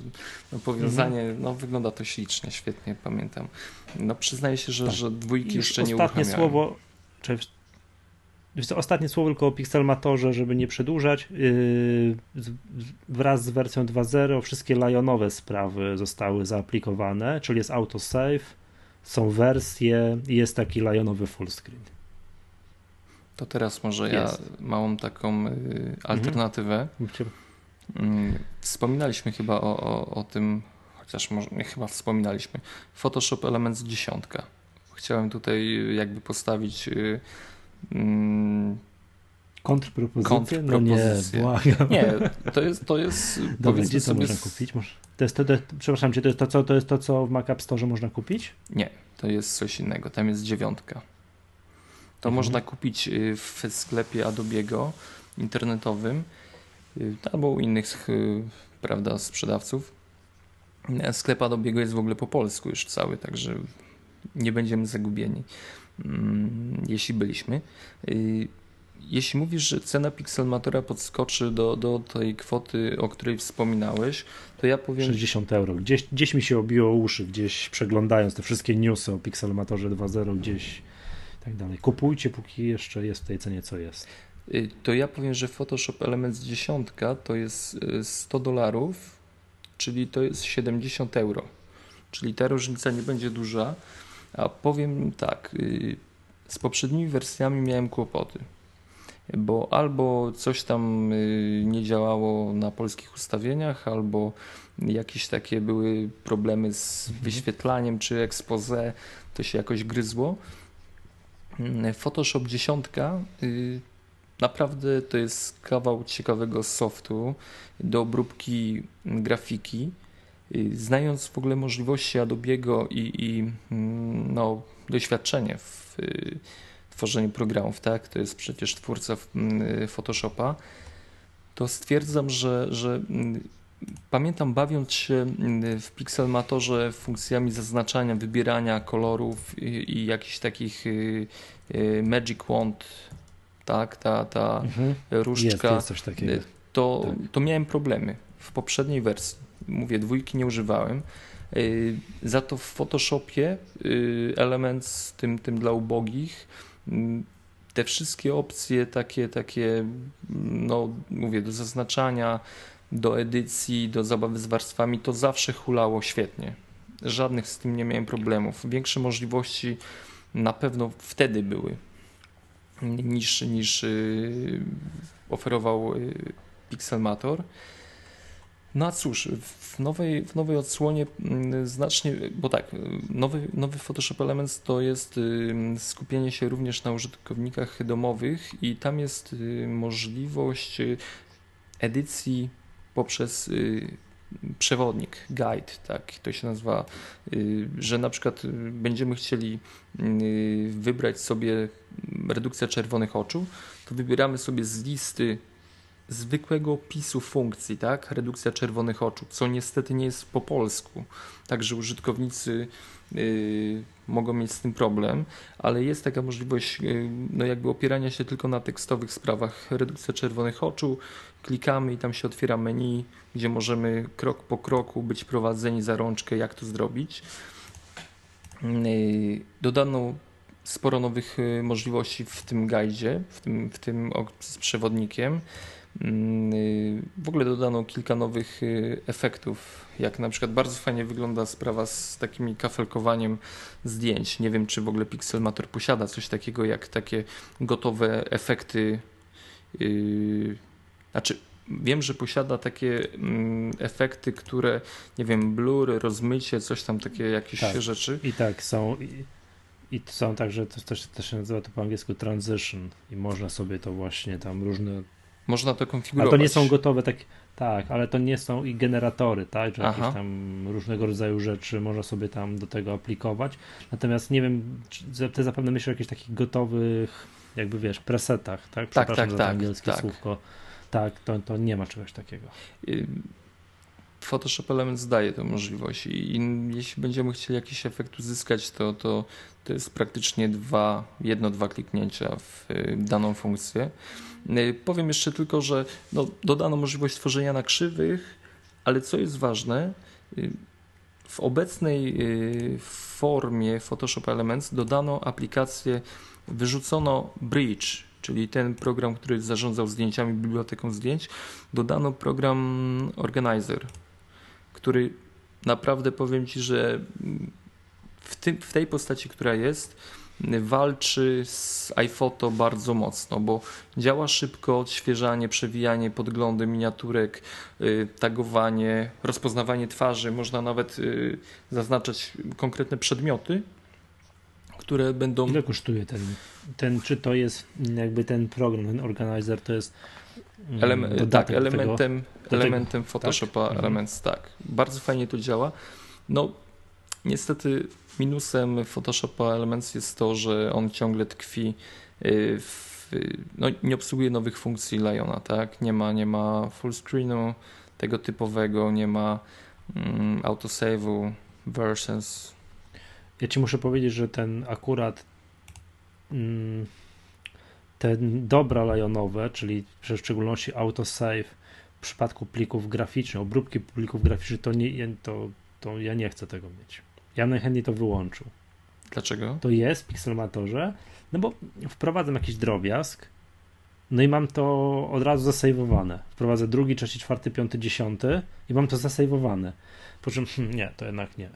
Speaker 2: no, powiązanie, mhm. no wygląda to ślicznie, świetnie pamiętam. No przyznaję się, że, że dwójki jeszcze nie
Speaker 1: Ostatnie słowo, Ostatnie słowo tylko o Pixelmatorze, żeby nie przedłużać. Yy, wraz z wersją 2.0 wszystkie Lionowe sprawy zostały zaaplikowane, czyli jest autosave, są wersje i jest taki Lionowy fullscreen.
Speaker 2: To teraz może jest. ja małą taką y, alternatywę. Mhm. Wspominaliśmy chyba o, o, o tym, chociaż może nie chyba wspominaliśmy. Photoshop Elements 10. Chciałem tutaj jakby postawić
Speaker 1: Mm, kontrpropozycję? No nie, błagam.
Speaker 2: Nie, to jest, to jest
Speaker 1: Dobra, gdzie to można kupić? To jest to, to, przepraszam cię, to jest to, co, to jest to, co w Mac App Store można kupić?
Speaker 2: Nie, to jest coś innego. Tam jest dziewiątka. To mhm. można kupić y, w sklepie Adobe'ego internetowym y, albo u innych y, prawda, sprzedawców. Sklep Adobe'ego jest w ogóle po polsku już cały, także nie będziemy zagubieni. Mm, jeśli byliśmy. Y, jeśli mówisz, że cena Pixelmatora podskoczy do, do tej kwoty, o której wspominałeś, to ja powiem...
Speaker 1: 60 euro. Gdzieś, gdzieś mi się obiło uszy, gdzieś przeglądając te wszystkie newsy o Pixelmatorze 2.0, gdzieś tak dalej. Kupujcie, póki jeszcze jest w tej cenie, co jest.
Speaker 2: Y, to ja powiem, że Photoshop Elements 10 to jest 100 y, dolarów czyli to jest 70 euro. Czyli ta różnica nie będzie duża. A powiem tak, y, z poprzednimi wersjami miałem kłopoty, bo albo coś tam y, nie działało na polskich ustawieniach, albo jakieś takie były problemy z mhm. wyświetlaniem czy expose, to się jakoś gryzło. Mm, Photoshop 10 y, naprawdę to jest kawał ciekawego softu do obróbki grafiki. Znając w ogóle możliwości Adobe'ego i, i mm, no, doświadczenie w y, tworzeniu programów, tak, to jest przecież twórca y, Photoshopa, to stwierdzam, że, że mm, pamiętam bawiąc się y, w Pixelmatorze funkcjami zaznaczania, wybierania kolorów i, i jakichś takich Magic Wand, tak, ta, ta mhm. różdżka, jest, jest. To, tak. to miałem problemy w poprzedniej wersji. Mówię, dwójki nie używałem. Y, za to w Photoshopie y, element z tym, tym dla ubogich mm, te wszystkie opcje takie, takie, no mówię, do zaznaczania, do edycji, do zabawy z warstwami, to zawsze hulało świetnie. Żadnych z tym nie miałem problemów. Większe możliwości na pewno wtedy były niż, niż y, oferował Pixelmator. No a cóż, w nowej, w nowej odsłonie mm, znacznie, bo tak, nowy, nowy Photoshop Elements to jest skupienie się również na użytkownikach domowych i tam jest y, możliwość y, edycji poprzez y, przewodnik, guide, tak to się nazywa, że na przykład będziemy chcieli wybrać sobie redukcję czerwonych oczu, to wybieramy sobie z listy zwykłego opisu funkcji, tak? Redukcja czerwonych oczu, co niestety nie jest po polsku. Także użytkownicy yy, mogą mieć z tym problem, ale jest taka możliwość yy, no jakby opierania się tylko na tekstowych sprawach. Redukcja czerwonych oczu, klikamy i tam się otwiera menu, gdzie możemy krok po kroku być prowadzeni za rączkę, jak to zrobić. Yy, dodano sporo nowych yy, możliwości w tym guidzie, w tym, w tym z przewodnikiem. Mm, y, w ogóle dodano kilka nowych y, efektów, jak na przykład bardzo fajnie wygląda sprawa z takim kafelkowaniem zdjęć. Nie wiem, czy w ogóle Pixelmator posiada coś takiego jak takie gotowe efekty. Yy, znaczy, wiem, że posiada takie mm, efekty, które, nie wiem, blur, rozmycie, coś tam, takie jakieś tak. rzeczy.
Speaker 1: I tak, są. I... I są także, to też, też się nazywa to po angielsku transition i można sobie to właśnie tam różne
Speaker 2: można to konfigurować.
Speaker 1: Ale to nie są gotowe tak, tak, ale to nie są i generatory, tak, że Aha. jakieś tam różnego rodzaju rzeczy można sobie tam do tego aplikować. Natomiast nie wiem, ty zapewne myślisz o jakichś takich gotowych, jakby wiesz, presetach, tak?
Speaker 2: tak Przepraszam tak,
Speaker 1: za
Speaker 2: tak,
Speaker 1: angielskie tak. słówko. Tak, to, to nie ma czegoś takiego.
Speaker 2: Photoshop Elements daje tę możliwość i jeśli będziemy chcieli jakiś efekt uzyskać, to, to, to jest praktycznie dwa, jedno, dwa kliknięcia w y, daną funkcję. Y, powiem jeszcze tylko, że no, dodano możliwość tworzenia na krzywych, ale co jest ważne, y, w obecnej formie Photoshop Elements dodano aplikację, wyrzucono Bridge, czyli ten program, który zarządzał zdjęciami, biblioteką zdjęć, dodano program Organizer który naprawdę powiem Ci, że w, tym, w tej postaci, która jest, walczy z iPhoto bardzo mocno, bo działa szybko, odświeżanie, przewijanie, podglądy miniaturek, y, tagowanie, rozpoznawanie twarzy, można nawet y, zaznaczać konkretne przedmioty, które będą...
Speaker 1: Ile kosztuje ten, ten czy to jest jakby ten program, ten organizer, to jest
Speaker 2: Elem tak, elementem, tego, elementem Photoshopa tak? Elements, tak. Bardzo fajnie to działa. No, niestety minusem Photoshopa Elements jest to, że on ciągle tkwi y, w, no, nie obsługuje nowych funkcji Liona, tak? Nie ma, nie ma full screenu tego typowego, nie ma mm, autosave'u, versions.
Speaker 1: Ja ci muszę powiedzieć, że ten akurat mm, te dobra lajonowe, czyli w szczególności autosave w przypadku plików graficznych, obróbki plików graficznych, to, nie, to, to ja nie chcę tego mieć. Ja najchętniej to wyłączył.
Speaker 2: Dlaczego?
Speaker 1: To jest w Pixelmatorze, no bo wprowadzam jakiś drobiazg, No i mam to od razu zasejwowane. Wprowadzę drugi, trzeci, czwarty, piąty, dziesiąty i mam to zasejwowane. Po czym hmm, nie, to jednak nie.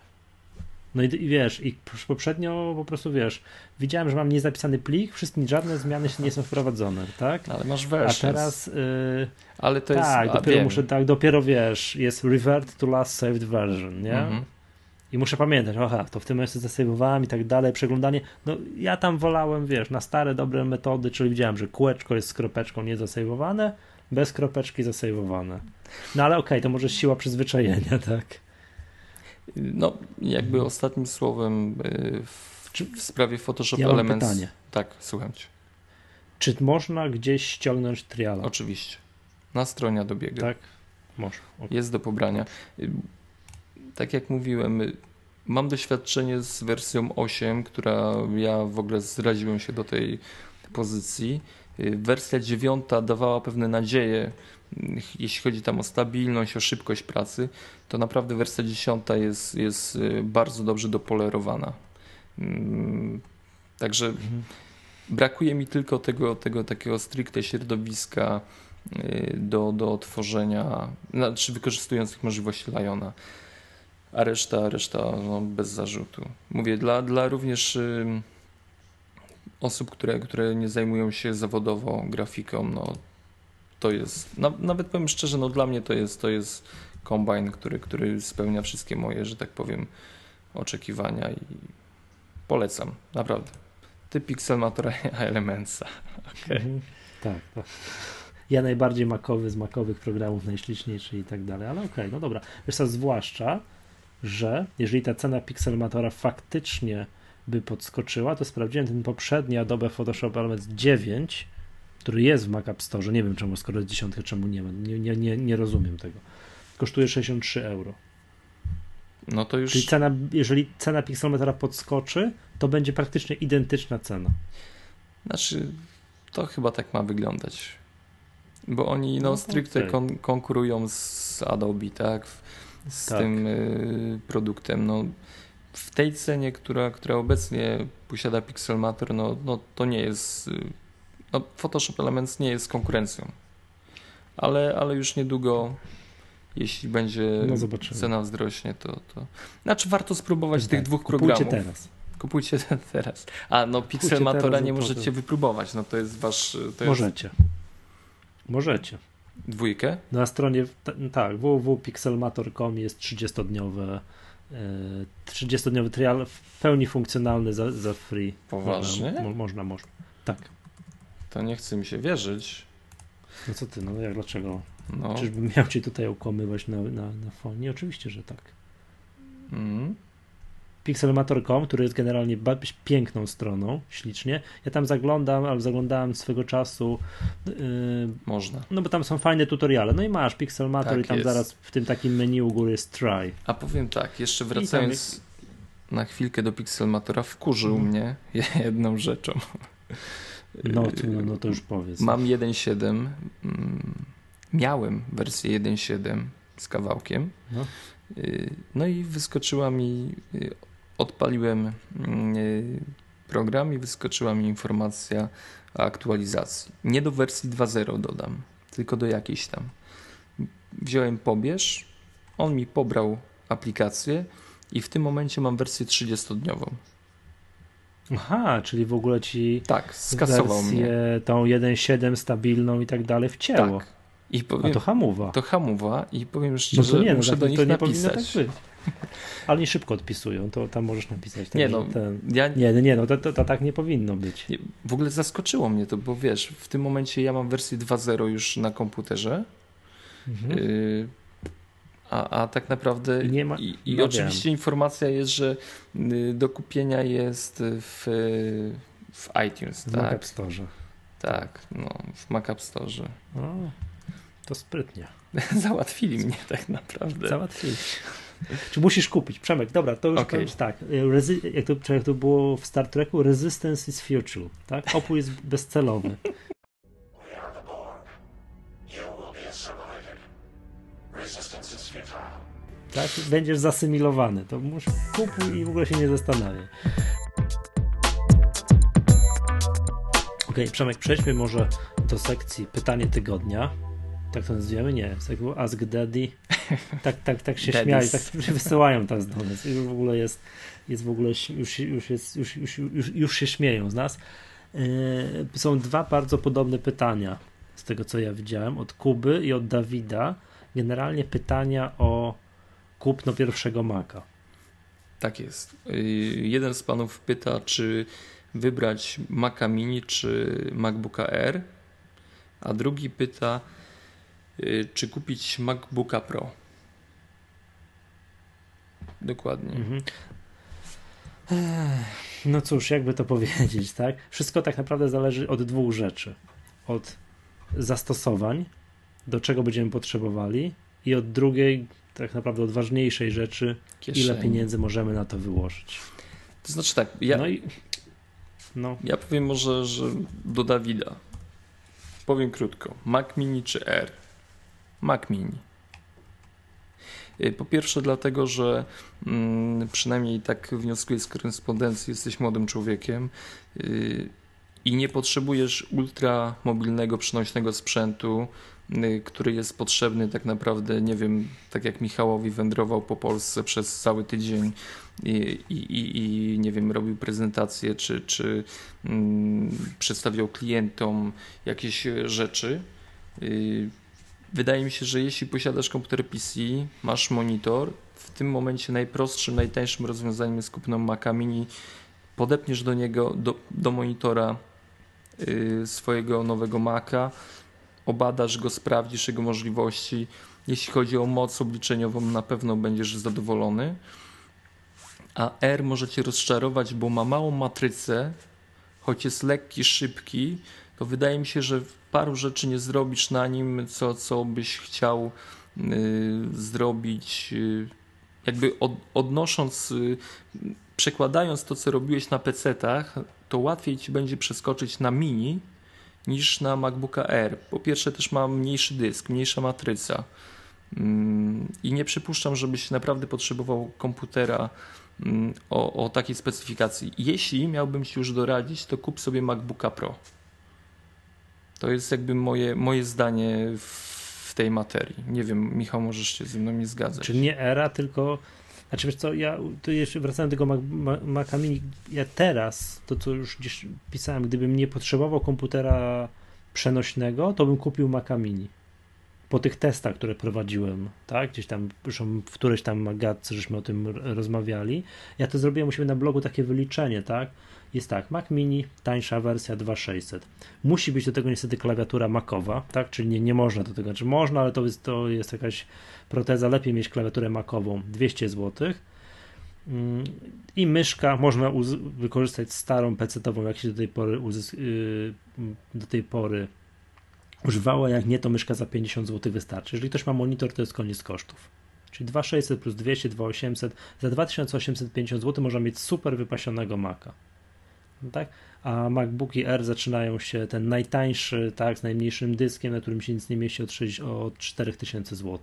Speaker 1: No i, i wiesz, i poprzednio po prostu wiesz, widziałem, że mam niezapisany plik, wszystkie żadne zmiany się nie są wprowadzone, tak?
Speaker 2: Ale masz versions.
Speaker 1: A teraz. Yy,
Speaker 2: ale to jest.
Speaker 1: Tak, dopiero wiem. muszę, tak, dopiero wiesz, jest revert to last saved version, nie? Mhm. I muszę pamiętać, aha, to w tym momencie zasejwowałem i tak dalej, przeglądanie. No ja tam wolałem, wiesz, na stare, dobre metody, czyli widziałem, że kółeczko jest z kropeczką niezasejwowane, bez kropeczki zasejwowane. No ale okej, okay, to może siła przyzwyczajenia, tak?
Speaker 2: No, jakby ostatnim słowem y, w, w sprawie Photoshop
Speaker 1: ja
Speaker 2: Elements.
Speaker 1: Pytanie.
Speaker 2: Tak, słucham cię.
Speaker 1: Czy można gdzieś ściągnąć triala?
Speaker 2: Oczywiście. Na stronie Adobe'ego.
Speaker 1: Tak, można.
Speaker 2: Okay. Jest do pobrania. Y, tak jak mówiłem, y, mam doświadczenie z wersją 8, która ja w ogóle zraziłem się do tej pozycji. Wersja 9 dawała pewne nadzieje jeśli chodzi tam o stabilność, o szybkość pracy, to naprawdę wersja 10 jest, jest y, bardzo dobrze dopolerowana. Mm, także mhm. brakuje mi tylko tego, tego takiego stricte środowiska y, do, do tworzenia, znaczy wykorzystujących możliwości Liona. A reszta, reszta no, bez zarzutu. Mówię, dla, dla również y, osób, które, które nie zajmują się zawodowo grafiką, no, to jest, na, nawet powiem szczerze, no dla mnie to jest, to jest kombajn, który, który spełnia wszystkie moje, że tak powiem, oczekiwania i polecam, naprawdę. Ty Pixelmatora Elementsa. Okay. Mhm.
Speaker 1: Tak, tak. Ja najbardziej makowy z makowych programów, najśliczniejszy i tak dalej, ale okej, okay, no dobra. Wiesz co, zwłaszcza, że jeżeli ta cena Pixelmatora faktycznie by podskoczyła, to sprawdziłem ten poprzedni Adobe Photoshop Elements 9 który jest w Mac App Store, nie wiem czemu, skoro jest dziesiątka, czemu nie ma, nie, nie, nie, nie rozumiem tego. Kosztuje 63 euro.
Speaker 2: No to już.
Speaker 1: Czyli cena, jeżeli cena Pixelmetra podskoczy, to będzie praktycznie identyczna cena.
Speaker 2: Znaczy, to chyba tak ma wyglądać. Bo oni no, no stricte okay. kon konkurują z Adobe, tak? Z tak. tym y, produktem. No, w tej cenie, która, która obecnie posiada Pixelmator, no, no to nie jest. No, Photoshop Elements nie jest konkurencją, ale, ale już niedługo, jeśli będzie no cena wzrośnie, to, to. Znaczy, warto spróbować tak, tych dwóch kupujcie programów.
Speaker 1: teraz.
Speaker 2: Kupujcie teraz. A no, Pixelmatora nie możecie wypróbować, no to jest wasz. To jest...
Speaker 1: Możecie. Możecie.
Speaker 2: Dwójkę?
Speaker 1: Na stronie, tak, www.pixelmator.com jest 30-dniowe 30-dniowy trial w pełni funkcjonalny za, za free.
Speaker 2: Poważnie?
Speaker 1: Można, można, można. Tak
Speaker 2: to nie chce mi się wierzyć.
Speaker 1: No co ty, no jak dlaczego? No. Czyżbym miał ci tutaj okłamywać na, na, na fonie? Oczywiście, że tak. Mm. Pixelmator.com, który jest generalnie piękną stroną, ślicznie. Ja tam zaglądam, ale zaglądałem swego czasu. Yy,
Speaker 2: Można.
Speaker 1: No bo tam są fajne tutoriale. No i masz Pixelmator tak i tam jest. zaraz w tym takim menu u góry jest try.
Speaker 2: A powiem tak, jeszcze wracając na chwilkę do Pixelmatora, wkurzył mm. mnie jedną rzeczą.
Speaker 1: No, no, no to już powiedz.
Speaker 2: Mam 1.7. Mm, miałem wersję 1.7 z kawałkiem. No. Y, no i wyskoczyła mi, y, odpaliłem mm, y, program i wyskoczyła mi informacja o aktualizacji. Nie do wersji 2.0 dodam, tylko do jakiejś tam. Wziąłem pobierz, on mi pobrał aplikację i w tym momencie mam wersję 30-dniową.
Speaker 1: Aha, czyli w ogóle ci
Speaker 2: tak, skasował mnie.
Speaker 1: tą 1.7 stabilną i tak dalej wcięło. Tak. I powiem, A to hamuwa.
Speaker 2: To hamuwa i powiem szczerze, no to nie, muszę no, do nich to nie napisać. Tak być.
Speaker 1: Ale nie szybko odpisują, to tam możesz napisać.
Speaker 2: nie, no,
Speaker 1: ten, ja, nie, nie, no to, to, to, tak nie powinno być.
Speaker 2: W ogóle zaskoczyło mnie to, bo wiesz, w tym momencie ja mam wersję 2.0 już na komputerze. Mhm. Y a, a tak naprawdę i, ma, i, i no oczywiście wiem. informacja jest, że y, do kupienia jest w, w iTunes. W tak? Mac
Speaker 1: App Store.
Speaker 2: Tak, no, w Mac App Store. O,
Speaker 1: to sprytnie.
Speaker 2: Załatwili mnie tak naprawdę.
Speaker 1: Załatwili. Czy musisz kupić? Przemek, dobra, to już okay. tak. Rezi jak, to, jak to było w Star Treku, Resistance is Future, tak? Opór jest bezcelowy. Tak? Będziesz zasymilowany. To musisz kupuj i w ogóle się nie zastanawiaj. Ok, okay, Przemek, przejdźmy może do sekcji pytanie tygodnia. Tak to nazwiemy? Nie, było Ask Daddy. Tak, tak, tak się śmiali, tak wysyłają teraz do nas. I w ogóle jest, jest w ogóle, już, już, jest, już, już, już, już się śmieją z nas. Yy, są dwa bardzo podobne pytania z tego, co ja widziałem, od Kuby i od Dawida. Generalnie pytania o kupno pierwszego Maca.
Speaker 2: Tak jest. Yy, jeden z panów pyta, czy wybrać Maca Mini czy MacBooka Air, a drugi pyta, yy, czy kupić MacBooka Pro. Dokładnie. Mhm.
Speaker 1: No cóż, jakby to powiedzieć, tak? Wszystko tak naprawdę zależy od dwóch rzeczy. Od zastosowań, do czego będziemy potrzebowali, i od drugiej, tak naprawdę od ważniejszej rzeczy, Kieszeni. ile pieniędzy możemy na to wyłożyć.
Speaker 2: To znaczy tak, ja, no i, no. ja powiem może, że do Dawida. Powiem krótko. Mac Mini czy R? Mac Mini. Y, po pierwsze, dlatego, że mm, przynajmniej tak wnioskuję z korespondencji, jesteś młodym człowiekiem y, i nie potrzebujesz ultra mobilnego, przenośnego sprzętu, który jest potrzebny tak naprawdę, nie wiem, tak jak Michałowi wędrował po Polsce przez cały tydzień i, i, i nie wiem, robił prezentacje, czy, czy mm, przedstawiał klientom jakieś rzeczy. Wydaje mi się, że jeśli posiadasz komputer PC, masz monitor, w tym momencie najprostszym, najtańszym rozwiązaniem jest kupno Maca Mini. Podepniesz do niego, do, do monitora yy, swojego nowego Maca, obadasz go, sprawdzisz jego możliwości. Jeśli chodzi o moc obliczeniową, na pewno będziesz zadowolony. A R może cię rozczarować, bo ma małą matrycę, choć jest lekki, szybki, to wydaje mi się, że paru rzeczy nie zrobisz na nim, co, co byś chciał y, zrobić, y, jakby od, odnosząc, y, przekładając to, co robiłeś na PC-tach, to łatwiej ci będzie przeskoczyć na mini niż na MacBooka Air. Po pierwsze też ma mniejszy dysk, mniejsza matryca. Mm, I nie przypuszczam, żebyś naprawdę potrzebował komputera mm, o, o takiej specyfikacji. Jeśli miałbym ci już doradzić, to kup sobie MacBooka Pro. To jest jakby moje, moje zdanie w tej materii. Nie wiem, Michał, możesz się ze mną nie zgadzać.
Speaker 1: Czy nie era, tylko. Znaczy, wiesz co, ja tu jeszcze wracając do tego Maca Mini, ja teraz, to co już gdzieś pisałem, gdybym nie potrzebował komputera przenośnego, to bym kupił Maca Mini. Po tych testach, które prowadziłem, tak, gdzieś tam, zresztą w którejś tam magatce żeśmy o tym rozmawiali, ja to zrobiłem u siebie na blogu takie wyliczenie, tak, jest tak, Mac Mini, tańsza wersja 2600. Musi być do tego niestety klawiatura Macowa, tak, czyli nie, nie można do tego, czy można, ale to jest, to jest jakaś proteza, lepiej mieć klawiaturę Macową, 200 zł. Mm, I myszka można wykorzystać starą PC-tową, jak się do tej pory yy, do tej pory używała, jak nie to myszka za 50 zł wystarczy. Jeżeli ktoś ma monitor, to jest koniec kosztów. Czyli 2600 plus 200, 2800. Za 2850 zł można mieć super wypasionego Maca tak? A MacBooki R zaczynają się ten najtańszy, tak, z najmniejszym dyskiem, na którym się nic nie mieści od, 6, od 4000 zł.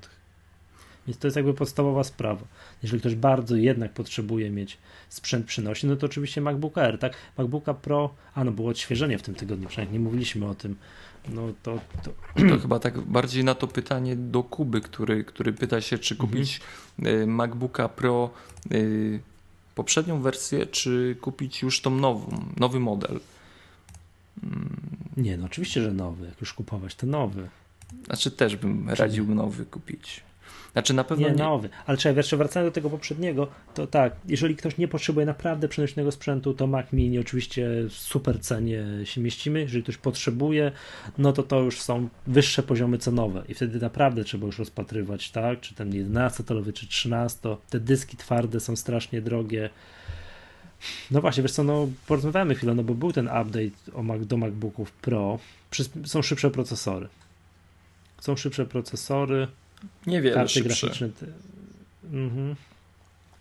Speaker 1: Więc to jest jakby podstawowa sprawa. Jeżeli ktoś bardzo jednak potrzebuje mieć sprzęt przynośny, no to oczywiście MacBook Air, tak? MacBooka Pro, a no było odświeżenie w tym tygodniu, przynajmniej nie mówiliśmy o tym. No to,
Speaker 2: to... to chyba tak bardziej na to pytanie do Kuby, który, który pyta się, czy kupić mhm. MacBooka Pro y, poprzednią wersję, czy kupić już tą nową, nowy model?
Speaker 1: Nie, no oczywiście, że nowy. Jak już kupować, to nowy.
Speaker 2: Znaczy też bym radził nowy kupić. Znaczy na pewno
Speaker 1: nie, nie... nowy. Ale trzeba jeszcze wracając do tego poprzedniego, to tak, jeżeli ktoś nie potrzebuje naprawdę przenośnego sprzętu, to Mac Mini oczywiście w super cenie się mieścimy. Jeżeli ktoś potrzebuje, no to to już są wyższe poziomy cenowe i wtedy naprawdę trzeba już rozpatrywać, tak, czy ten 11-talowy, czy 13, te dyski twarde są strasznie drogie. No właśnie, wiesz co, no porozmawiamy chwilę, no bo był ten update o Mac, do MacBooków Pro, są szybsze procesory. Są szybsze procesory,
Speaker 2: Niewiele karty szybsze.
Speaker 1: graficzne. Mhm.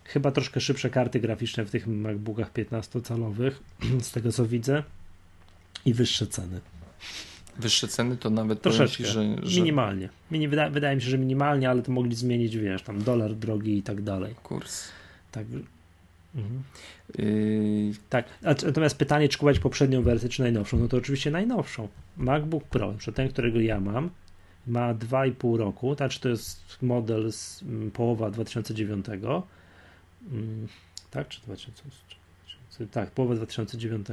Speaker 1: Chyba troszkę szybsze karty graficzne w tych MacBookach 15-calowych, z tego co widzę, i wyższe ceny.
Speaker 2: Wyższe ceny to nawet
Speaker 1: troszeczkę, że, że... minimalnie. Mini, wydaje, wydaje mi się, że minimalnie, ale to mogli zmienić, wiesz, tam dolar drogi i tak dalej.
Speaker 2: Kurs.
Speaker 1: Tak, Mhm. Yy, tak, natomiast pytanie, czy kupować poprzednią wersję, czy najnowszą? No to oczywiście najnowszą. MacBook Pro, ten, którego ja mam, ma 2,5 roku, znaczy to jest model z mm, połowa 2009, mm, tak, czy 2000, tak, połowa 2009,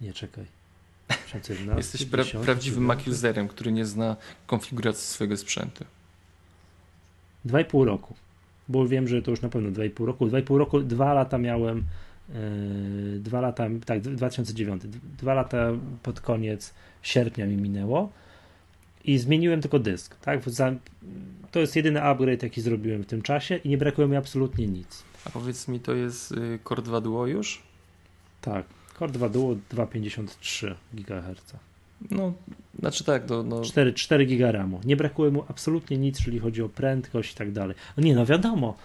Speaker 1: nie, czekaj,
Speaker 2: 2011, Jesteś pra 10, prawdziwym Mac userem, który nie zna konfiguracji swojego sprzętu.
Speaker 1: 2,5 roku, bo wiem, że to już na pewno 2,5 roku, 2,5 roku, 2 lata miałem, yy, 2 lata, tak, 2009, 2 lata pod koniec sierpnia mi minęło, i zmieniłem tylko dysk. Tak? To jest jedyny upgrade, jaki zrobiłem w tym czasie i nie brakuje mi absolutnie nic.
Speaker 2: A powiedz mi, to jest y, Core 2 Duo już?
Speaker 1: Tak, Core 2 Duo 2,53 GHz.
Speaker 2: No, znaczy tak, to, no...
Speaker 1: 4, 4 GB RAMu. Nie brakuje mu absolutnie nic, jeżeli chodzi o prędkość i tak dalej. No nie, no wiadomo,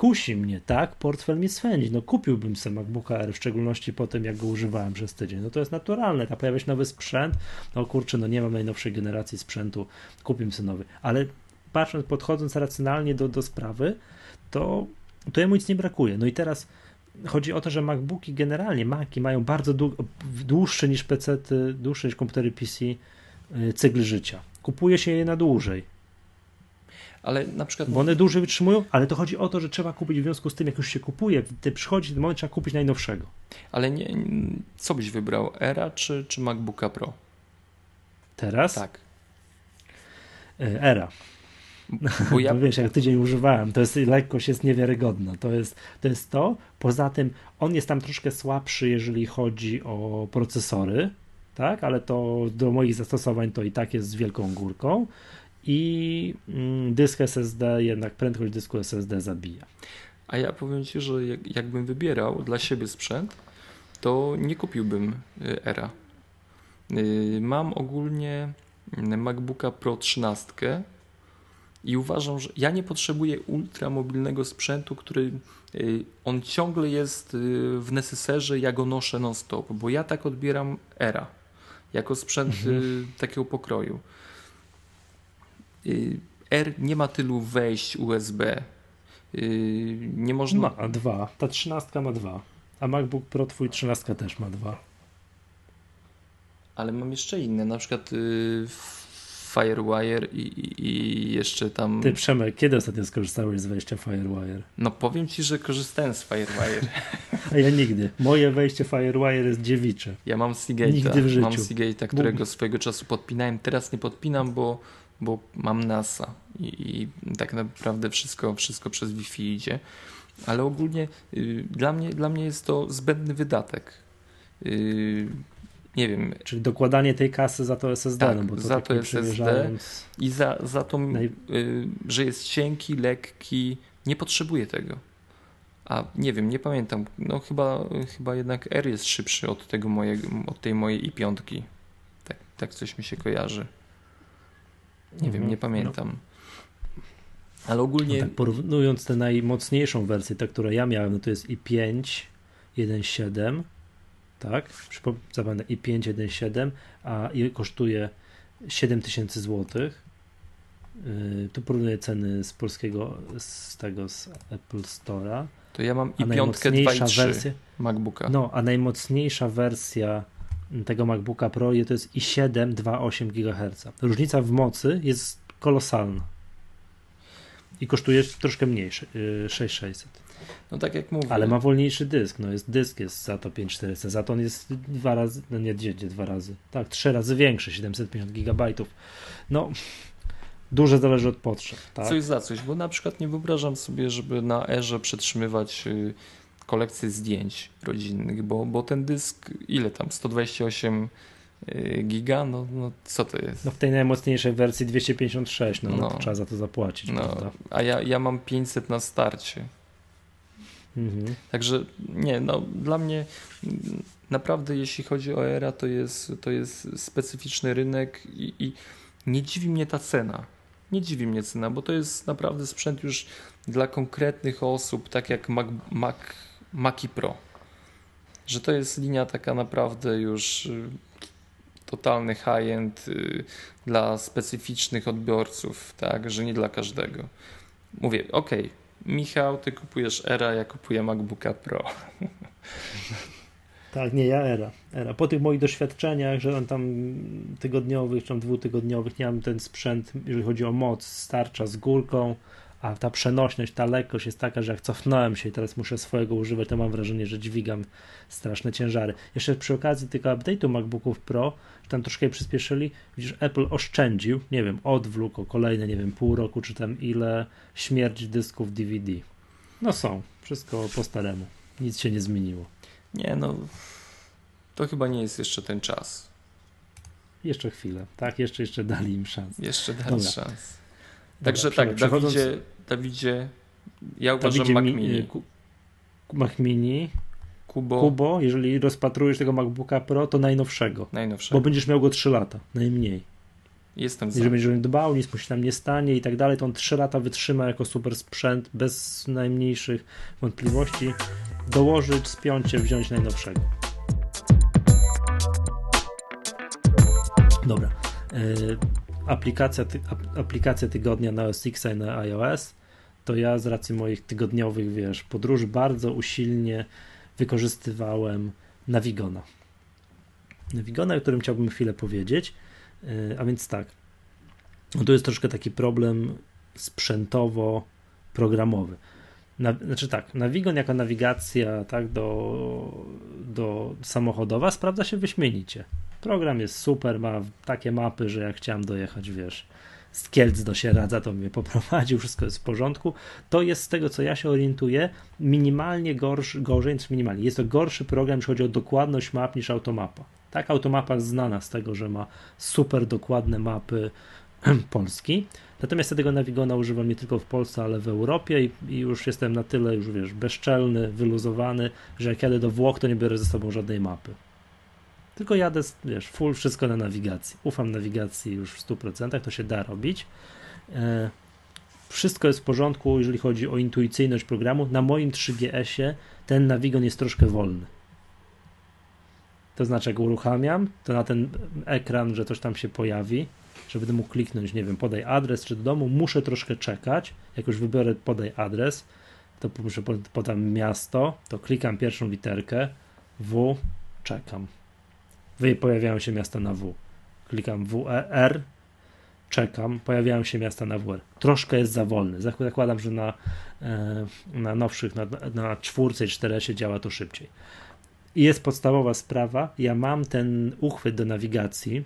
Speaker 1: kusi mnie, tak? Portfel mnie swędzi. No kupiłbym sobie MacBooka R, w szczególności po tym, jak go używałem przez tydzień. No to jest naturalne. Ta pojawia się nowy sprzęt. No kurczę, no nie mam najnowszej generacji sprzętu, kupię sobie nowy. Ale patrząc, podchodząc racjonalnie do, do sprawy, to, to jemu nic nie brakuje. No i teraz chodzi o to, że MacBooki generalnie, Maci mają bardzo dłuższe niż PC, dłuższe niż komputery PC y, cykl życia. Kupuje się je na dłużej
Speaker 2: ale na przykład...
Speaker 1: Bo one dłużej wytrzymują, ale to chodzi o to, że trzeba kupić w związku z tym, jak już się kupuje, ty przychodzi ten moment, trzeba kupić najnowszego.
Speaker 2: Ale nie, co byś wybrał, Era czy, czy MacBooka Pro?
Speaker 1: Teraz?
Speaker 2: Tak.
Speaker 1: E, Era. Bo ja... wiesz, jak tydzień używałem, to jest lekkość jest niewiarygodna. To jest, to jest to. Poza tym on jest tam troszkę słabszy, jeżeli chodzi o procesory, tak, ale to do moich zastosowań to i tak jest z wielką górką i mm, dysk SSD, jednak prędkość dysku SSD zabija.
Speaker 2: A ja powiem Ci, że jak, jakbym wybierał dla siebie sprzęt, to nie kupiłbym y, Era. Y, mam ogólnie mm, MacBooka Pro 13 i uważam, że ja nie potrzebuję ultramobilnego sprzętu, który y, on ciągle jest w neseserze, ja go noszę non-stop, bo ja tak odbieram Era jako sprzęt mhm. takiego pokroju. Y, R nie ma tylu wejść USB. Y, nie można.
Speaker 1: Ma dwa. Ta trzynastka ma dwa. A MacBook Pro twój trzynastka też ma dwa.
Speaker 2: Ale mam jeszcze inne, na przykład y, Firewire i, i, jeszcze tam.
Speaker 1: Ty Przemek, kiedy ostatnio skorzystałeś z wejścia Firewire?
Speaker 2: No powiem ci, że korzystałem z Firewire.
Speaker 1: A ja nigdy. Moje wejście Firewire jest dziewicze.
Speaker 2: Ja mam Seagate'a. Nigdy w życiu. Mam Seagate'a, którego swojego czasu podpinałem. Teraz nie podpinam, bo bo mam NASA i, i tak naprawdę wszystko, wszystko przez Wi-Fi idzie. Ale ogólnie y, dla, mnie, dla mnie jest to zbędny wydatek. Y, nie wiem.
Speaker 1: Czyli dokładanie tej kasy za to SSD,
Speaker 2: tak,
Speaker 1: no bo to
Speaker 2: za to SSD i za, za to, Naj... y, że jest cienki, lekki, nie potrzebuję tego. A nie wiem, nie pamiętam. No chyba, chyba jednak R jest szybszy od, tego mojego, od tej mojej i5. Tak, tak coś mi się kojarzy. Nie mhm. wiem, nie pamiętam. No. Ale ogólnie. No tak,
Speaker 1: porównując tę najmocniejszą wersję, tę, którą ja miałem, no to jest i5 1.7, tak? Zapewne i5 1.7, a i kosztuje 7000 zł. Yy, tu porównuję ceny z polskiego, z tego, z Apple Store'a.
Speaker 2: To ja mam i piątkę 2.3 wersja, MacBooka.
Speaker 1: No, a najmocniejsza wersja tego MacBooka Pro to jest i7 2,8 GHz. Różnica w mocy jest kolosalna i kosztuje troszkę mniej, 6600. Y,
Speaker 2: no tak jak mówię.
Speaker 1: Ale ma wolniejszy dysk, no jest dysk jest za to 5400, za to on jest dwa razy, no nie, gdzie, dwa razy, tak, trzy razy większy, 750 GB. No, duże zależy od potrzeb. Tak?
Speaker 2: Coś za coś, bo na przykład nie wyobrażam sobie, żeby na erze przetrzymywać y, kolekcję zdjęć rodzinnych, bo, bo ten dysk, ile tam, 128 y, giga, no, no co to jest?
Speaker 1: No w tej najmocniejszej wersji 256, no, no. no trzeba za to zapłacić. No,
Speaker 2: a ja, ja mam 500 na starcie. Mhm. Także nie, no dla mnie naprawdę jeśli chodzi o ERA to jest, to jest specyficzny rynek i, i nie dziwi mnie ta cena. Nie dziwi mnie cena, bo to jest naprawdę sprzęt już dla konkretnych osób, tak jak Mac, Mac Maki Pro. Że to jest linia taka naprawdę już y, totalny high-end y, dla specyficznych odbiorców, tak, że nie dla każdego. Mówię, ok, Michał, ty kupujesz Era, ja kupuję MacBooka Pro.
Speaker 1: Tak, nie, ja era, era. Po tych moich doświadczeniach, że on tam tygodniowych, czy tam dwutygodniowych, nie mam ten sprzęt, jeżeli chodzi o moc, starcza z górką, a ta przenośność, ta lekkość jest taka, że jak cofnąłem się i teraz muszę swojego używać, to mam wrażenie, że dźwigam straszne ciężary. Jeszcze przy okazji tego update'u MacBooków Pro, że tam troszkę przyspieszyli, widzisz, Apple oszczędził, nie wiem, odwlókł o kolejne, nie wiem, pół roku, czy tam ile śmierć dysków DVD. No są, wszystko po staremu, nic się nie zmieniło.
Speaker 2: Nie, no to chyba nie jest jeszcze ten czas.
Speaker 1: Jeszcze chwilę, tak? Jeszcze, jeszcze dali im szansę.
Speaker 2: Jeszcze dali Dobra. szans. Także Dobra, tak, przechodząc... Dawidzie, Dawidzie, ja uważam Dawidzie Mac Mini.
Speaker 1: Mac Mini. Kubo. Kubo, jeżeli rozpatrujesz tego MacBooka Pro, to najnowszego.
Speaker 2: Najnowszego.
Speaker 1: Bo będziesz miał go 3 lata, najmniej.
Speaker 2: Jestem za.
Speaker 1: Jeżeli będziesz dbał, nic mu się tam nie stanie i tak dalej, to on 3 lata wytrzyma jako super sprzęt bez najmniejszych wątpliwości dołożyć, spiąć się, wziąć najnowszego. Dobra. Yy, aplikacja, ty, aplikacja tygodnia na OS X i na iOS to ja z racji moich tygodniowych, wiesz, podróży bardzo usilnie wykorzystywałem Navigona. Navigona, o którym chciałbym chwilę powiedzieć. Yy, a więc tak, no tu jest troszkę taki problem sprzętowo-programowy. Na, znaczy tak, Navigon jako nawigacja tak, do, do samochodowa sprawdza się wyśmienicie. Program jest super, ma takie mapy, że jak chciałem dojechać, wiesz, z Kielc do Sieradza, to mnie poprowadził, wszystko jest w porządku. To jest z tego, co ja się orientuję, minimalnie gorszy, gorzej, niż minimalnie. Jest to gorszy program, jeśli chodzi o dokładność map niż Automapa. Tak, Automapa jest znana z tego, że ma super dokładne mapy Polski. Natomiast ja tego Navigona używam nie tylko w Polsce, ale w Europie i, i, już jestem na tyle już, wiesz, bezczelny, wyluzowany, że jak jadę do Włoch, to nie biorę ze sobą żadnej mapy. Tylko jadę, wiesz, full wszystko na nawigacji. Ufam nawigacji już w 100%, to się da robić. E, wszystko jest w porządku, jeżeli chodzi o intuicyjność programu. Na moim 3GS-ie ten Navigon jest troszkę wolny. To znaczy, jak uruchamiam, to na ten ekran, że coś tam się pojawi, żeby mógł kliknąć, nie wiem, podaj adres czy do domu, muszę troszkę czekać. Jak już wybiorę podaj adres, to muszę podam miasto, to klikam pierwszą literkę W, czekam. Pojawiają się miasta na W. Klikam WER, czekam, pojawiają się miasta na WR. Troszkę jest za wolny. Zakładam, że na, e, na nowszych, na, na czwórce i czteresie działa to szybciej. I jest podstawowa sprawa. Ja mam ten uchwyt do nawigacji,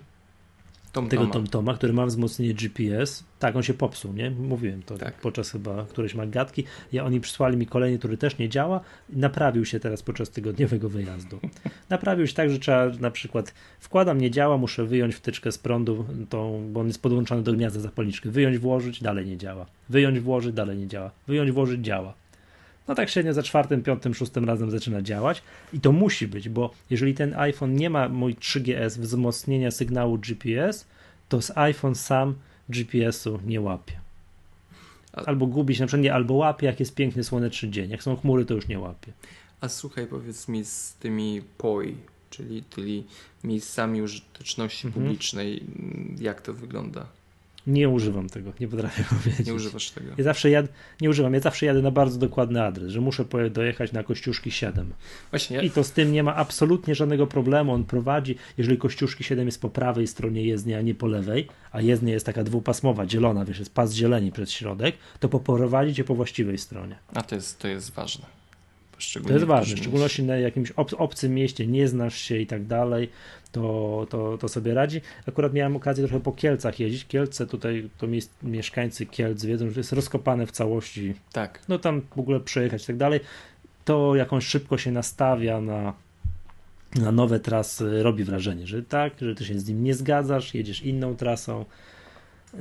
Speaker 1: Tom tego TomToma, który ma wzmocnienie GPS. Tak, on się popsuł, nie? Mówiłem to tak. podczas chyba którejś magatki. Ja, oni przysłali mi kolejny, który też nie działa. Naprawił się teraz podczas tygodniowego wyjazdu. Naprawił się tak, że trzeba na przykład wkładam, nie działa, muszę wyjąć wtyczkę z prądu, tą, bo on jest podłączony do gniazda zapalniczki. Wyjąć, włożyć, dalej nie działa. Wyjąć, włożyć, dalej nie działa. Wyjąć, włożyć, działa. No tak średnio za czwartym, piątym, szóstym razem zaczyna działać i to musi być, bo jeżeli ten iPhone nie ma mój 3GS wzmocnienia sygnału GPS, to z iPhone sam GPS-u nie łapie. Albo gubi się, na przykład nie, albo łapie, jak jest piękny słoneczny dzień. Jak są chmury, to już nie łapie.
Speaker 2: A słuchaj, powiedz mi z tymi POI, czyli, czyli miejscami użyteczności mhm. publicznej, jak to wygląda?
Speaker 1: Nie używam tego, nie potrafię powiedzieć.
Speaker 2: Nie używasz tego.
Speaker 1: Ja zawsze jad, nie używam, ja zawsze jadę na bardzo dokładny adres, że muszę dojechać na Kościuszki 7. Właśnie. I to z tym nie ma absolutnie żadnego problemu. On prowadzi, jeżeli Kościuszki 7 jest po prawej stronie jezdni, a nie po lewej, a jezdnia jest taka dwupasmowa, dzielona, wiesz, jest pas zieleni przez środek, to poprowadzi cię po właściwej stronie.
Speaker 2: A to jest, to jest ważne.
Speaker 1: To jest ważne, w szczególności na jakimś ob obcym mieście, nie znasz się i tak dalej, to, to, to sobie radzi. Akurat miałem okazję trochę po Kielcach jeździć. Kielce tutaj, to mieszkańcy Kielc wiedzą, że jest rozkopane w całości.
Speaker 2: Tak.
Speaker 1: No tam w ogóle przejechać i tak dalej. To jakąś szybko się nastawia na, na nowe trasy, robi wrażenie, że tak, że ty się z nim nie zgadzasz, jedziesz inną trasą.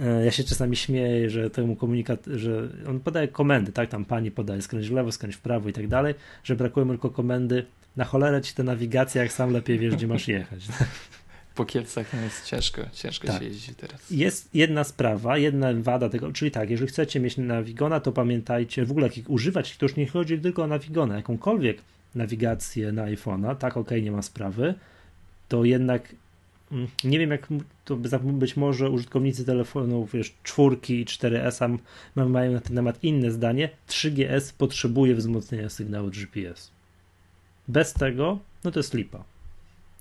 Speaker 1: E, ja się czasami śmieję, że temu komunikat, że on podaje komendy, tak, tam pani podaje skręć w lewo, skręć w prawo i tak dalej, że brakuje mu tylko komendy na cholerę ci te nawigacje, jak sam lepiej wiesz, gdzie masz jechać.
Speaker 2: Po Kielcach no jest ciężko, ciężko tak. się jeździ teraz.
Speaker 1: Jest jedna sprawa, jedna wada tego, czyli tak, jeżeli chcecie mieć Navigona, to pamiętajcie, w ogóle jak używać, to już nie chodzi tylko o Navigona, jakąkolwiek nawigację na iPhone'a, tak, ok, nie ma sprawy, to jednak mm, nie wiem jak to być może użytkownicy telefonów wiesz, czwórki i 4S mają na ten temat inne zdanie. 3GS potrzebuje wzmocnienia sygnału GPS. Bez tego, no to jest lipa.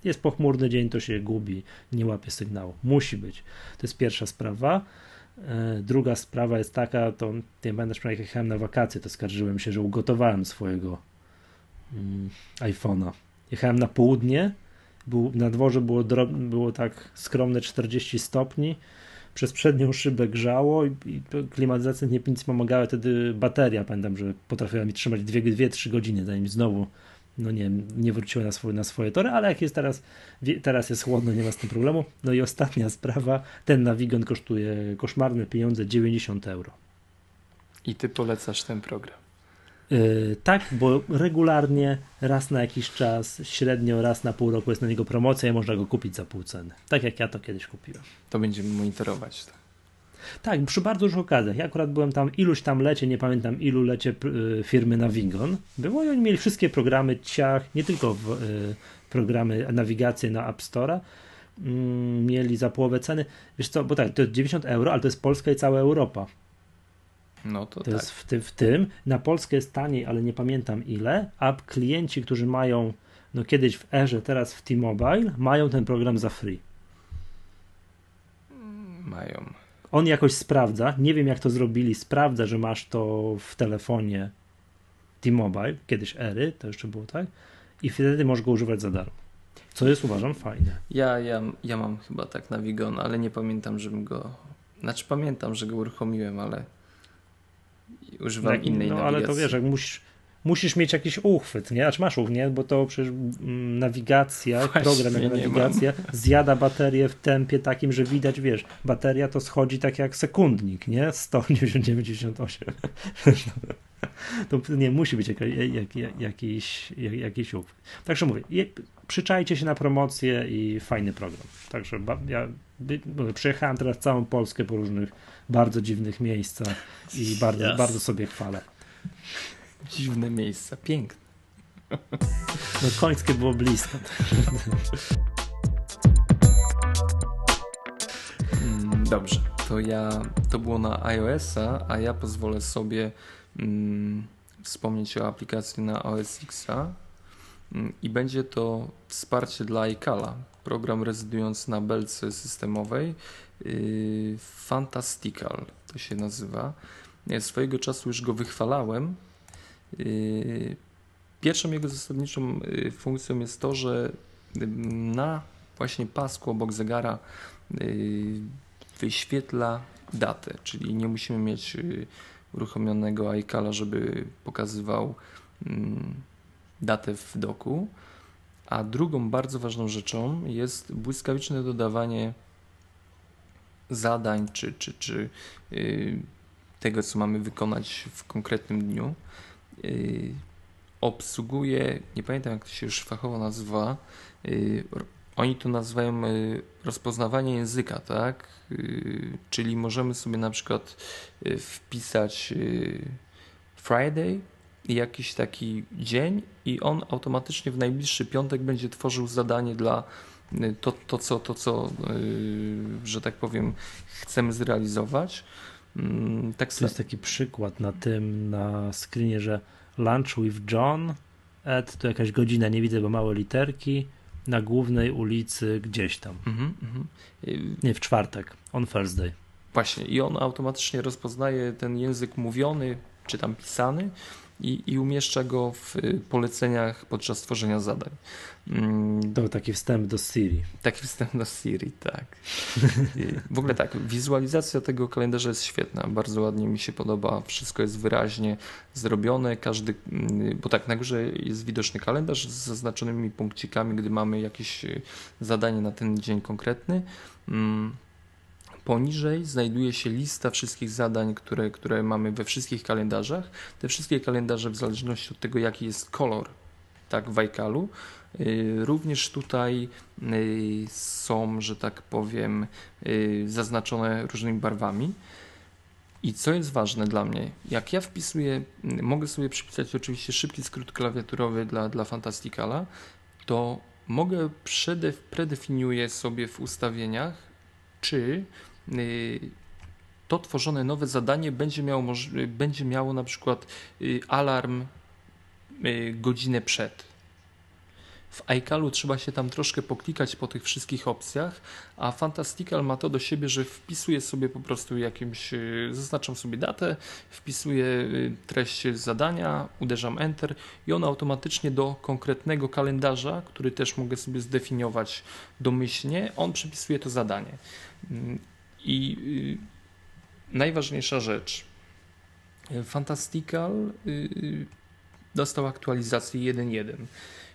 Speaker 1: Jest pochmurny dzień, to się gubi, nie łapie sygnału. Musi być. To jest pierwsza sprawa. E, druga sprawa jest taka, to nie będę jak jechałem na wakacje, to skarżyłem się, że ugotowałem swojego mm, iPhone'a. Jechałem na południe, był, na dworze było, było tak skromne 40 stopni, przez przednią szybę grzało i, i klimatyzacja nie pomagała, wtedy bateria, pamiętam, że potrafiła mi trzymać 2-3 godziny, zanim znowu no nie nie wróciły na swoje, na swoje tory, ale jak jest teraz, teraz jest chłodno, nie ma z tym problemu. No i ostatnia sprawa, ten Navigon kosztuje koszmarne pieniądze, 90 euro.
Speaker 2: I ty polecasz ten program?
Speaker 1: Yy, tak, bo regularnie, raz na jakiś czas, średnio raz na pół roku jest na niego promocja i można go kupić za pół ceny. Tak jak ja to kiedyś kupiłem.
Speaker 2: To będziemy monitorować.
Speaker 1: Tak. Tak, przy bardzo dużych okazjach. Ja akurat byłem tam iluś tam lecie, nie pamiętam ilu lecie y, firmy Navigon. Było i oni mieli wszystkie programy ciach, nie tylko w, y, programy nawigację na App Store'a. Mm, mieli za połowę ceny. Wiesz co, bo tak, to jest 90 euro, ale to jest Polska i cała Europa.
Speaker 2: No to,
Speaker 1: to
Speaker 2: tak.
Speaker 1: jest w, ty, w tym. Na Polskę jest taniej, ale nie pamiętam ile, a klienci, którzy mają no kiedyś w Erze, teraz w T-Mobile, mają ten program za free.
Speaker 2: Mają
Speaker 1: on jakoś sprawdza, nie wiem jak to zrobili, sprawdza, że masz to w telefonie T-Mobile, kiedyś Ery, to jeszcze było tak, i wtedy możesz go używać za darmo. Co jest uważam fajne.
Speaker 2: Ja, ja, ja mam chyba tak Navigon, ale nie pamiętam, żebym go. Znaczy pamiętam, że go uruchomiłem, ale używam tak, innej
Speaker 1: no,
Speaker 2: nawigacji.
Speaker 1: ale to wiesz, jak musisz, musisz mieć jakiś uchwyt, nie? Znaczy masz uchwyt, nie? Bo to przecież mm, nawigacja, Właśnie program jak nawigacja zjada baterię w tempie takim, że widać, wiesz, bateria to schodzi tak jak sekundnik, nie? 198. to nie musi być jak, jak, jak, jakiś, jakiś uchwyt. Także mówię, przyczajcie się na promocję i fajny program. Także ja przyjechałem teraz całą Polskę po różnych bardzo dziwnych miejscach i bardzo, yes. bardzo sobie chwalę.
Speaker 2: Dziwne miejsca, piękne.
Speaker 1: No końskie było blisko.
Speaker 2: Mm, dobrze, to ja to było na iOS-a, a ja pozwolę sobie mm, wspomnieć o aplikacji na OS Xa mm, i będzie to wsparcie dla iCala, program rezydujący na belce systemowej yy, Fantastical to się nazywa. Ja swojego czasu już go wychwalałem, pierwszą jego zasadniczą yy, funkcją jest to, że na właśnie pasku obok zegara yy, wyświetla datę, czyli nie musimy mieć uruchomionego iCala, żeby pokazywał datę w doku. A drugą bardzo ważną rzeczą jest błyskawiczne dodawanie zadań czy, czy, czy tego, co mamy wykonać w konkretnym dniu. Y, obsługuje, nie pamiętam jak to się już fachowo nazywa, y, oni to nazywają y, rozpoznawanie języka, tak? Czyli możemy sobie na przykład wpisać Friday jakiś taki dzień i on automatycznie w najbliższy piątek będzie tworzył zadanie dla to, to, co, to, co że tak powiem, chcemy zrealizować.
Speaker 1: Mm, tak to jest taki przykład na tym, na screenie, że Lunch with John, Ed to jakaś godzina, nie widzę, bo małe literki, na głównej ulicy gdzieś tam. Mm -hmm. Nie, w czwartek, on Thursday.
Speaker 2: Właśnie, i on automatycznie rozpoznaje ten język mówiony, czy tam pisany i, i umieszcza go w y, poleceniach podczas tworzenia zadań.
Speaker 1: Mm, to taki wstęp do Siri.
Speaker 2: Taki wstęp do Siri, tak. W ogóle tak, wizualizacja tego kalendarza jest świetna, bardzo ładnie mi się podoba, wszystko jest wyraźnie zrobione, każdy, mm, bo tak na górze jest widoczny kalendarz z zaznaczonymi punkcikami, gdy mamy jakieś y, zadanie na ten dzień konkretny. Poniżej znajduje się lista wszystkich zadań, które, które mamy we wszystkich kalendarzach. Te wszystkie kalendarze, w zależności od tego, jaki jest kolor, tak, w iCalu, y, również tutaj y, są, że tak powiem, y, zaznaczone różnymi barwami. I co jest ważne dla mnie, jak ja wpisuję, mogę sobie przypisać oczywiście szybki skrót klawiaturowy dla, dla Fantasticala, to mogę przedef- predefiniuję sobie w ustawieniach, czy to tworzone nowe zadanie będzie miało, będzie miało na przykład y, alarm y, godzinę przed. W iCalu trzeba się tam troszkę poklikać po tych wszystkich opcjach, a Fantastical ma to do siebie, że wpisuje sobie po prostu jakimś, y, zaznaczam sobie datę, wpisuję treść zadania, uderzam Enter i on automatycznie do konkretnego kalendarza, który też mogę sobie zdefiniować domyślnie, on przypisuje to zadanie. I najważniejsza rzecz. Fantastical y, y, dostał aktualizację 1.1,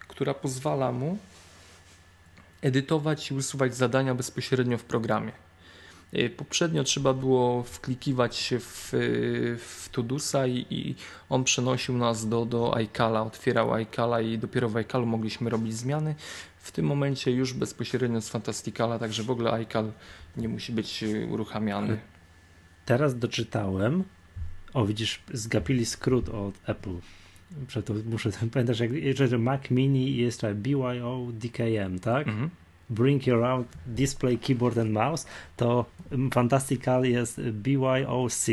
Speaker 2: która pozwala mu edytować i usuwać zadania bezpośrednio w programie. Y, poprzednio trzeba było wklikiwać się w, w Todusa i, i, on przenosił nas do, do iCala, otwierał iCala i dopiero w iCalu mogliśmy robić zmiany. W tym momencie już bezpośrednio z Fantasticala, także w ogóle iCal nie musi być uruchamiany
Speaker 1: teraz doczytałem, o widzisz, zgapili skrót od Apple. Przeto muszę, pamiętasz, jak że Mac Mini jest BYO DKM, tak? Mhm. Bring Your Out Display Keyboard and Mouse, to Fantastical jest BYOC.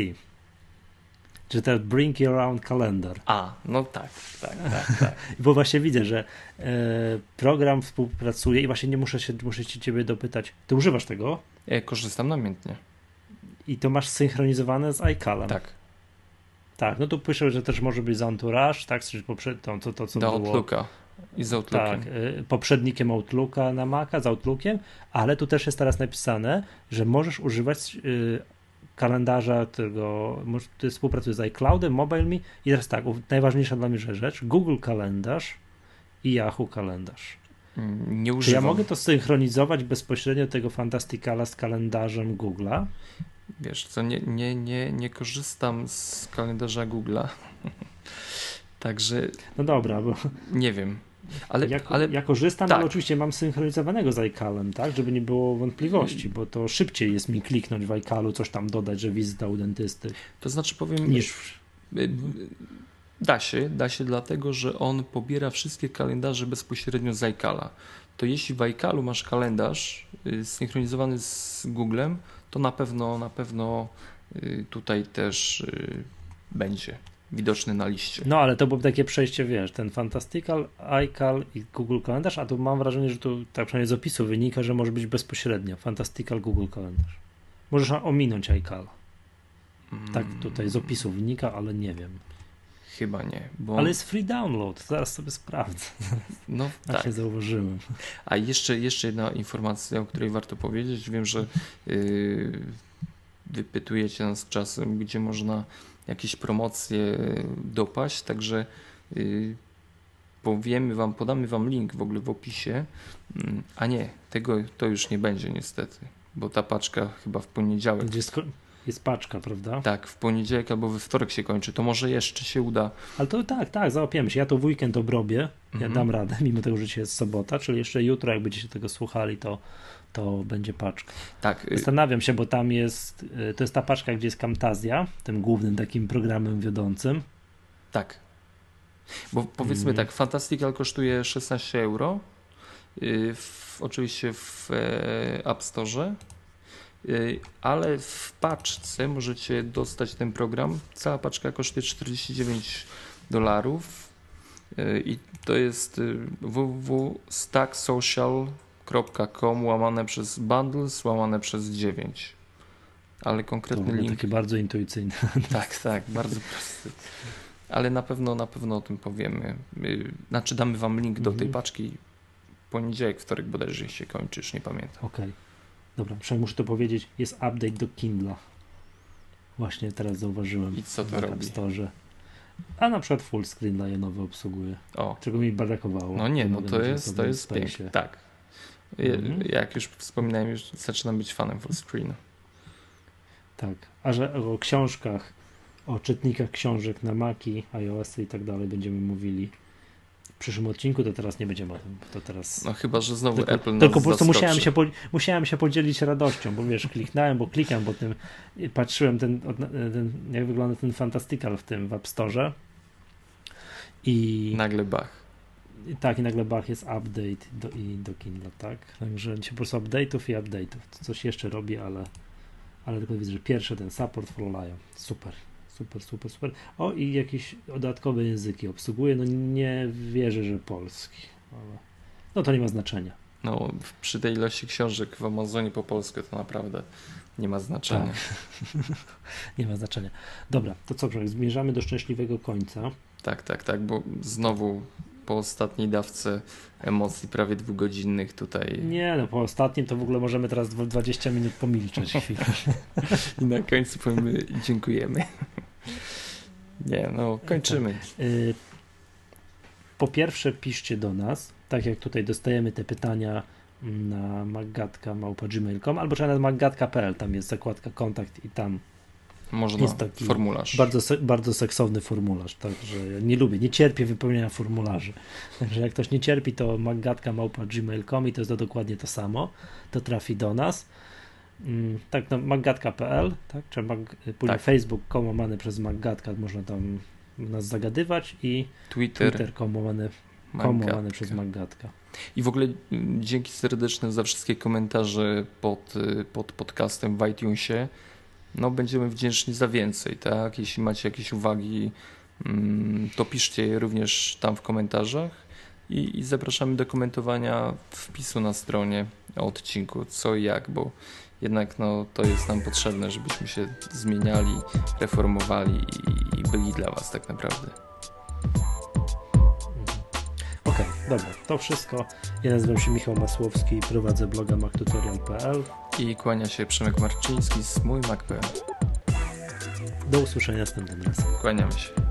Speaker 1: Czy to Bring Your Own Calendar.
Speaker 2: A, no tak, tak, tak. tak.
Speaker 1: Bo właśnie widzę, że e, program współpracuje i właśnie nie muszę się, muszę się ciebie dopytać. Ty używasz tego?
Speaker 2: Ja korzystam namiętnie.
Speaker 1: I to masz synchronizowane z iCalem.
Speaker 2: Tak.
Speaker 1: Tak, no tu piszę, że też może być z Entourage, tak, czyli poprzed, to, to, to co
Speaker 2: Do
Speaker 1: było...
Speaker 2: Outlooka i z Outlookiem.
Speaker 1: Tak, y, poprzednikiem Outlooka na Maca, z Outlookiem, ale tu też jest teraz napisane, że możesz używać y, kalendarza tego, ty współpracujesz z iCloudem, MobileMe i teraz tak, najważniejsza dla mnie rzecz, Google Kalendarz i Yahoo Kalendarz.
Speaker 2: Mm, nie używam.
Speaker 1: Czy ja mogę to synchronizować bezpośrednio tego Fantasticala z kalendarzem Google'a?
Speaker 2: Wiesz co, nie, nie, nie, nie korzystam z kalendarza Google'a. Także.
Speaker 1: No dobra, bo.
Speaker 2: Nie wiem. Ale,
Speaker 1: ja,
Speaker 2: ale...
Speaker 1: ja korzystam, tak. ale oczywiście mam synchronizowanego z iCalem, tak, żeby nie było wątpliwości, bo to szybciej jest mi kliknąć w iCalu, coś tam dodać, że wizyta u dentysty.
Speaker 2: To znaczy powiem, niż y, da się, da się dlatego, że on pobiera wszystkie kalendarze bezpośrednio z iCala. To jeśli w iCalu masz kalendarz y, synchronizowany z Googlem, to na pewno, na pewno y, tutaj też y, będzie widoczny na liście.
Speaker 1: No ale to było takie przejście, wiesz, ten Fantastical, iCal i Google Kalendarz, a tu mam wrażenie, że tu tak przynajmniej z opisu wynika, że może być bezpośrednio Fantastical, Google Kalendarz. Możesz ominąć iCal. Tak tutaj z opisu wynika, ale nie wiem.
Speaker 2: Chyba nie. Bo...
Speaker 1: Ale jest free download, zaraz sobie sprawdzę.
Speaker 2: No
Speaker 1: tak. się zauważyłem.
Speaker 2: A jeszcze, jeszcze jedna informacja, o której warto powiedzieć. Wiem, że yy, wypytujecie nas czasem, gdzie można jakieś promocje dopaść, także yy, powiemy wam, podamy wam link w ogóle w opisie. Yy, a nie, tego to już nie będzie niestety, bo ta paczka chyba w poniedziałek.
Speaker 1: Gdzie jest paczka, prawda?
Speaker 2: Tak, w poniedziałek albo we wtorek się kończy. To może jeszcze się uda.
Speaker 1: Ale to tak, tak, załapiemy się. Ja to w weekend obrobię. Ja mhm. dam radę, mimo tego, że dzisiaj jest sobota, czyli jeszcze jutro, jak będziecie tego słuchali, to, to będzie paczka.
Speaker 2: Tak.
Speaker 1: Y- Zastanawiam się, bo tam jest, y, to jest ta paczka, gdzie jest Camtasia, tym głównym takim programem wiodącym.
Speaker 2: Tak. Bo powiedzmy mhm. tak, Fantastical kosztuje 16 euro. Y, w, oczywiście w e, App Store ale w paczce możecie dostać ten program. Cała paczka kosztuje 49 dolarów i to jest y, www.stacksocial.com łamane przez bundles, łamane przez 9. Ale konkretny
Speaker 1: to
Speaker 2: link.
Speaker 1: Takie bardzo intuicyjne.
Speaker 2: Tak, tak, bardzo prosty. Ale na pewno, na pewno o tym powiemy. Znaczy damy wam link do tej mhm. paczki poniedziałek, wtorek bodajże się kończy, już nie pamiętam.
Speaker 1: Okej. Okay. Dobra, przynajmniej muszę to powiedzieć, jest update do Kindle. Właśnie teraz zauważyłem.
Speaker 2: I co to robi?
Speaker 1: Store. A na przykład full screen daje nowy obsługuje.
Speaker 2: O.
Speaker 1: Czego mi brakowało.
Speaker 2: No nie, no to jest, to jest piękne. Tak. Mhm. Jak już wspominałem, już zaczynam być fanem full screenu.
Speaker 1: Tak. A że o książkach, o czytnikach książek na Maki, iOS i tak dalej będziemy mówili w przyszłym odcinku, to teraz nie będziemy o tym. To teraz...
Speaker 2: No chyba, że znowu tylko, Apple nas
Speaker 1: Tylko po prostu musiałem się, musiałem się podzielić radością, bo wiesz, kliknąłem, bo klikam, bo tym patrzyłem, ten, ten, jak wygląda ten Fantastical w tym w App Store i...
Speaker 2: Nagle bach.
Speaker 1: I tak, i nagle bach jest update do, i do Kindle, tak? Także się po prostu update'ów i update'ów. Coś jeszcze robi, ale, ale tylko widzę, że pierwszy ten support for Lion. Super, super, super, super. O, i jakieś dodatkowe języki obsługuje. No nie wierzę, że polski, ale no to nie ma znaczenia.
Speaker 2: No, przy tej ilości książek w Amazonie po polsku to naprawdę nie ma znaczenia.
Speaker 1: Tak. nie ma znaczenia. Dobra, to co, zmierzamy do szczęśliwego końca.
Speaker 2: Tak, tak, tak, bo znowu po ostatniej dawce emocji prawie dwugodzinnych tutaj.
Speaker 1: Nie, no po ostatnim to w ogóle możemy teraz 20 minut pomilczeć chwilę.
Speaker 2: I na końcu powiemy dziękujemy. Nie, no kończymy. Tak. Y,
Speaker 1: po pierwsze piszcie do nas, tak jak tutaj dostajemy te pytania na maggatka.gmail.com albo czy na maggatka.pl, tam jest zakładka kontakt i tam
Speaker 2: można jest taki formularz.
Speaker 1: Bardzo, bardzo seksowny formularz, także ja nie lubię, nie cierpię wypełniania formularzy. Także jak ktoś nie cierpi, to maggatka.gmail.com i to jest to dokładnie to samo, to trafi do nas. Mm, tak, no, maggatka.pl, tak, czy mag, tak. Facebook komomany przez maggatka, można tam nas zagadywać i
Speaker 2: Twitter,
Speaker 1: Twitter komomany, komomany przez maggatka.
Speaker 2: I w ogóle mm, dzięki serdeczne za wszystkie komentarze pod, y, pod podcastem w iTunesie no będziemy wdzięczni za więcej, tak? Jeśli macie jakieś uwagi, mm, to piszcie je również tam w komentarzach i, i zapraszamy do komentowania wpisu na stronie o odcinku, co i jak, bo jednak no, to jest nam potrzebne, żebyśmy się zmieniali, reformowali i, i byli dla Was tak naprawdę.
Speaker 1: Okej, okay, dobra, to wszystko. Ja nazywam się Michał Masłowski i prowadzę bloga mactutorial.pl
Speaker 2: i kłania się Przemek Marczyński z mój Mac.pl.
Speaker 1: Do usłyszenia następnym razem.
Speaker 2: Kłaniamy się.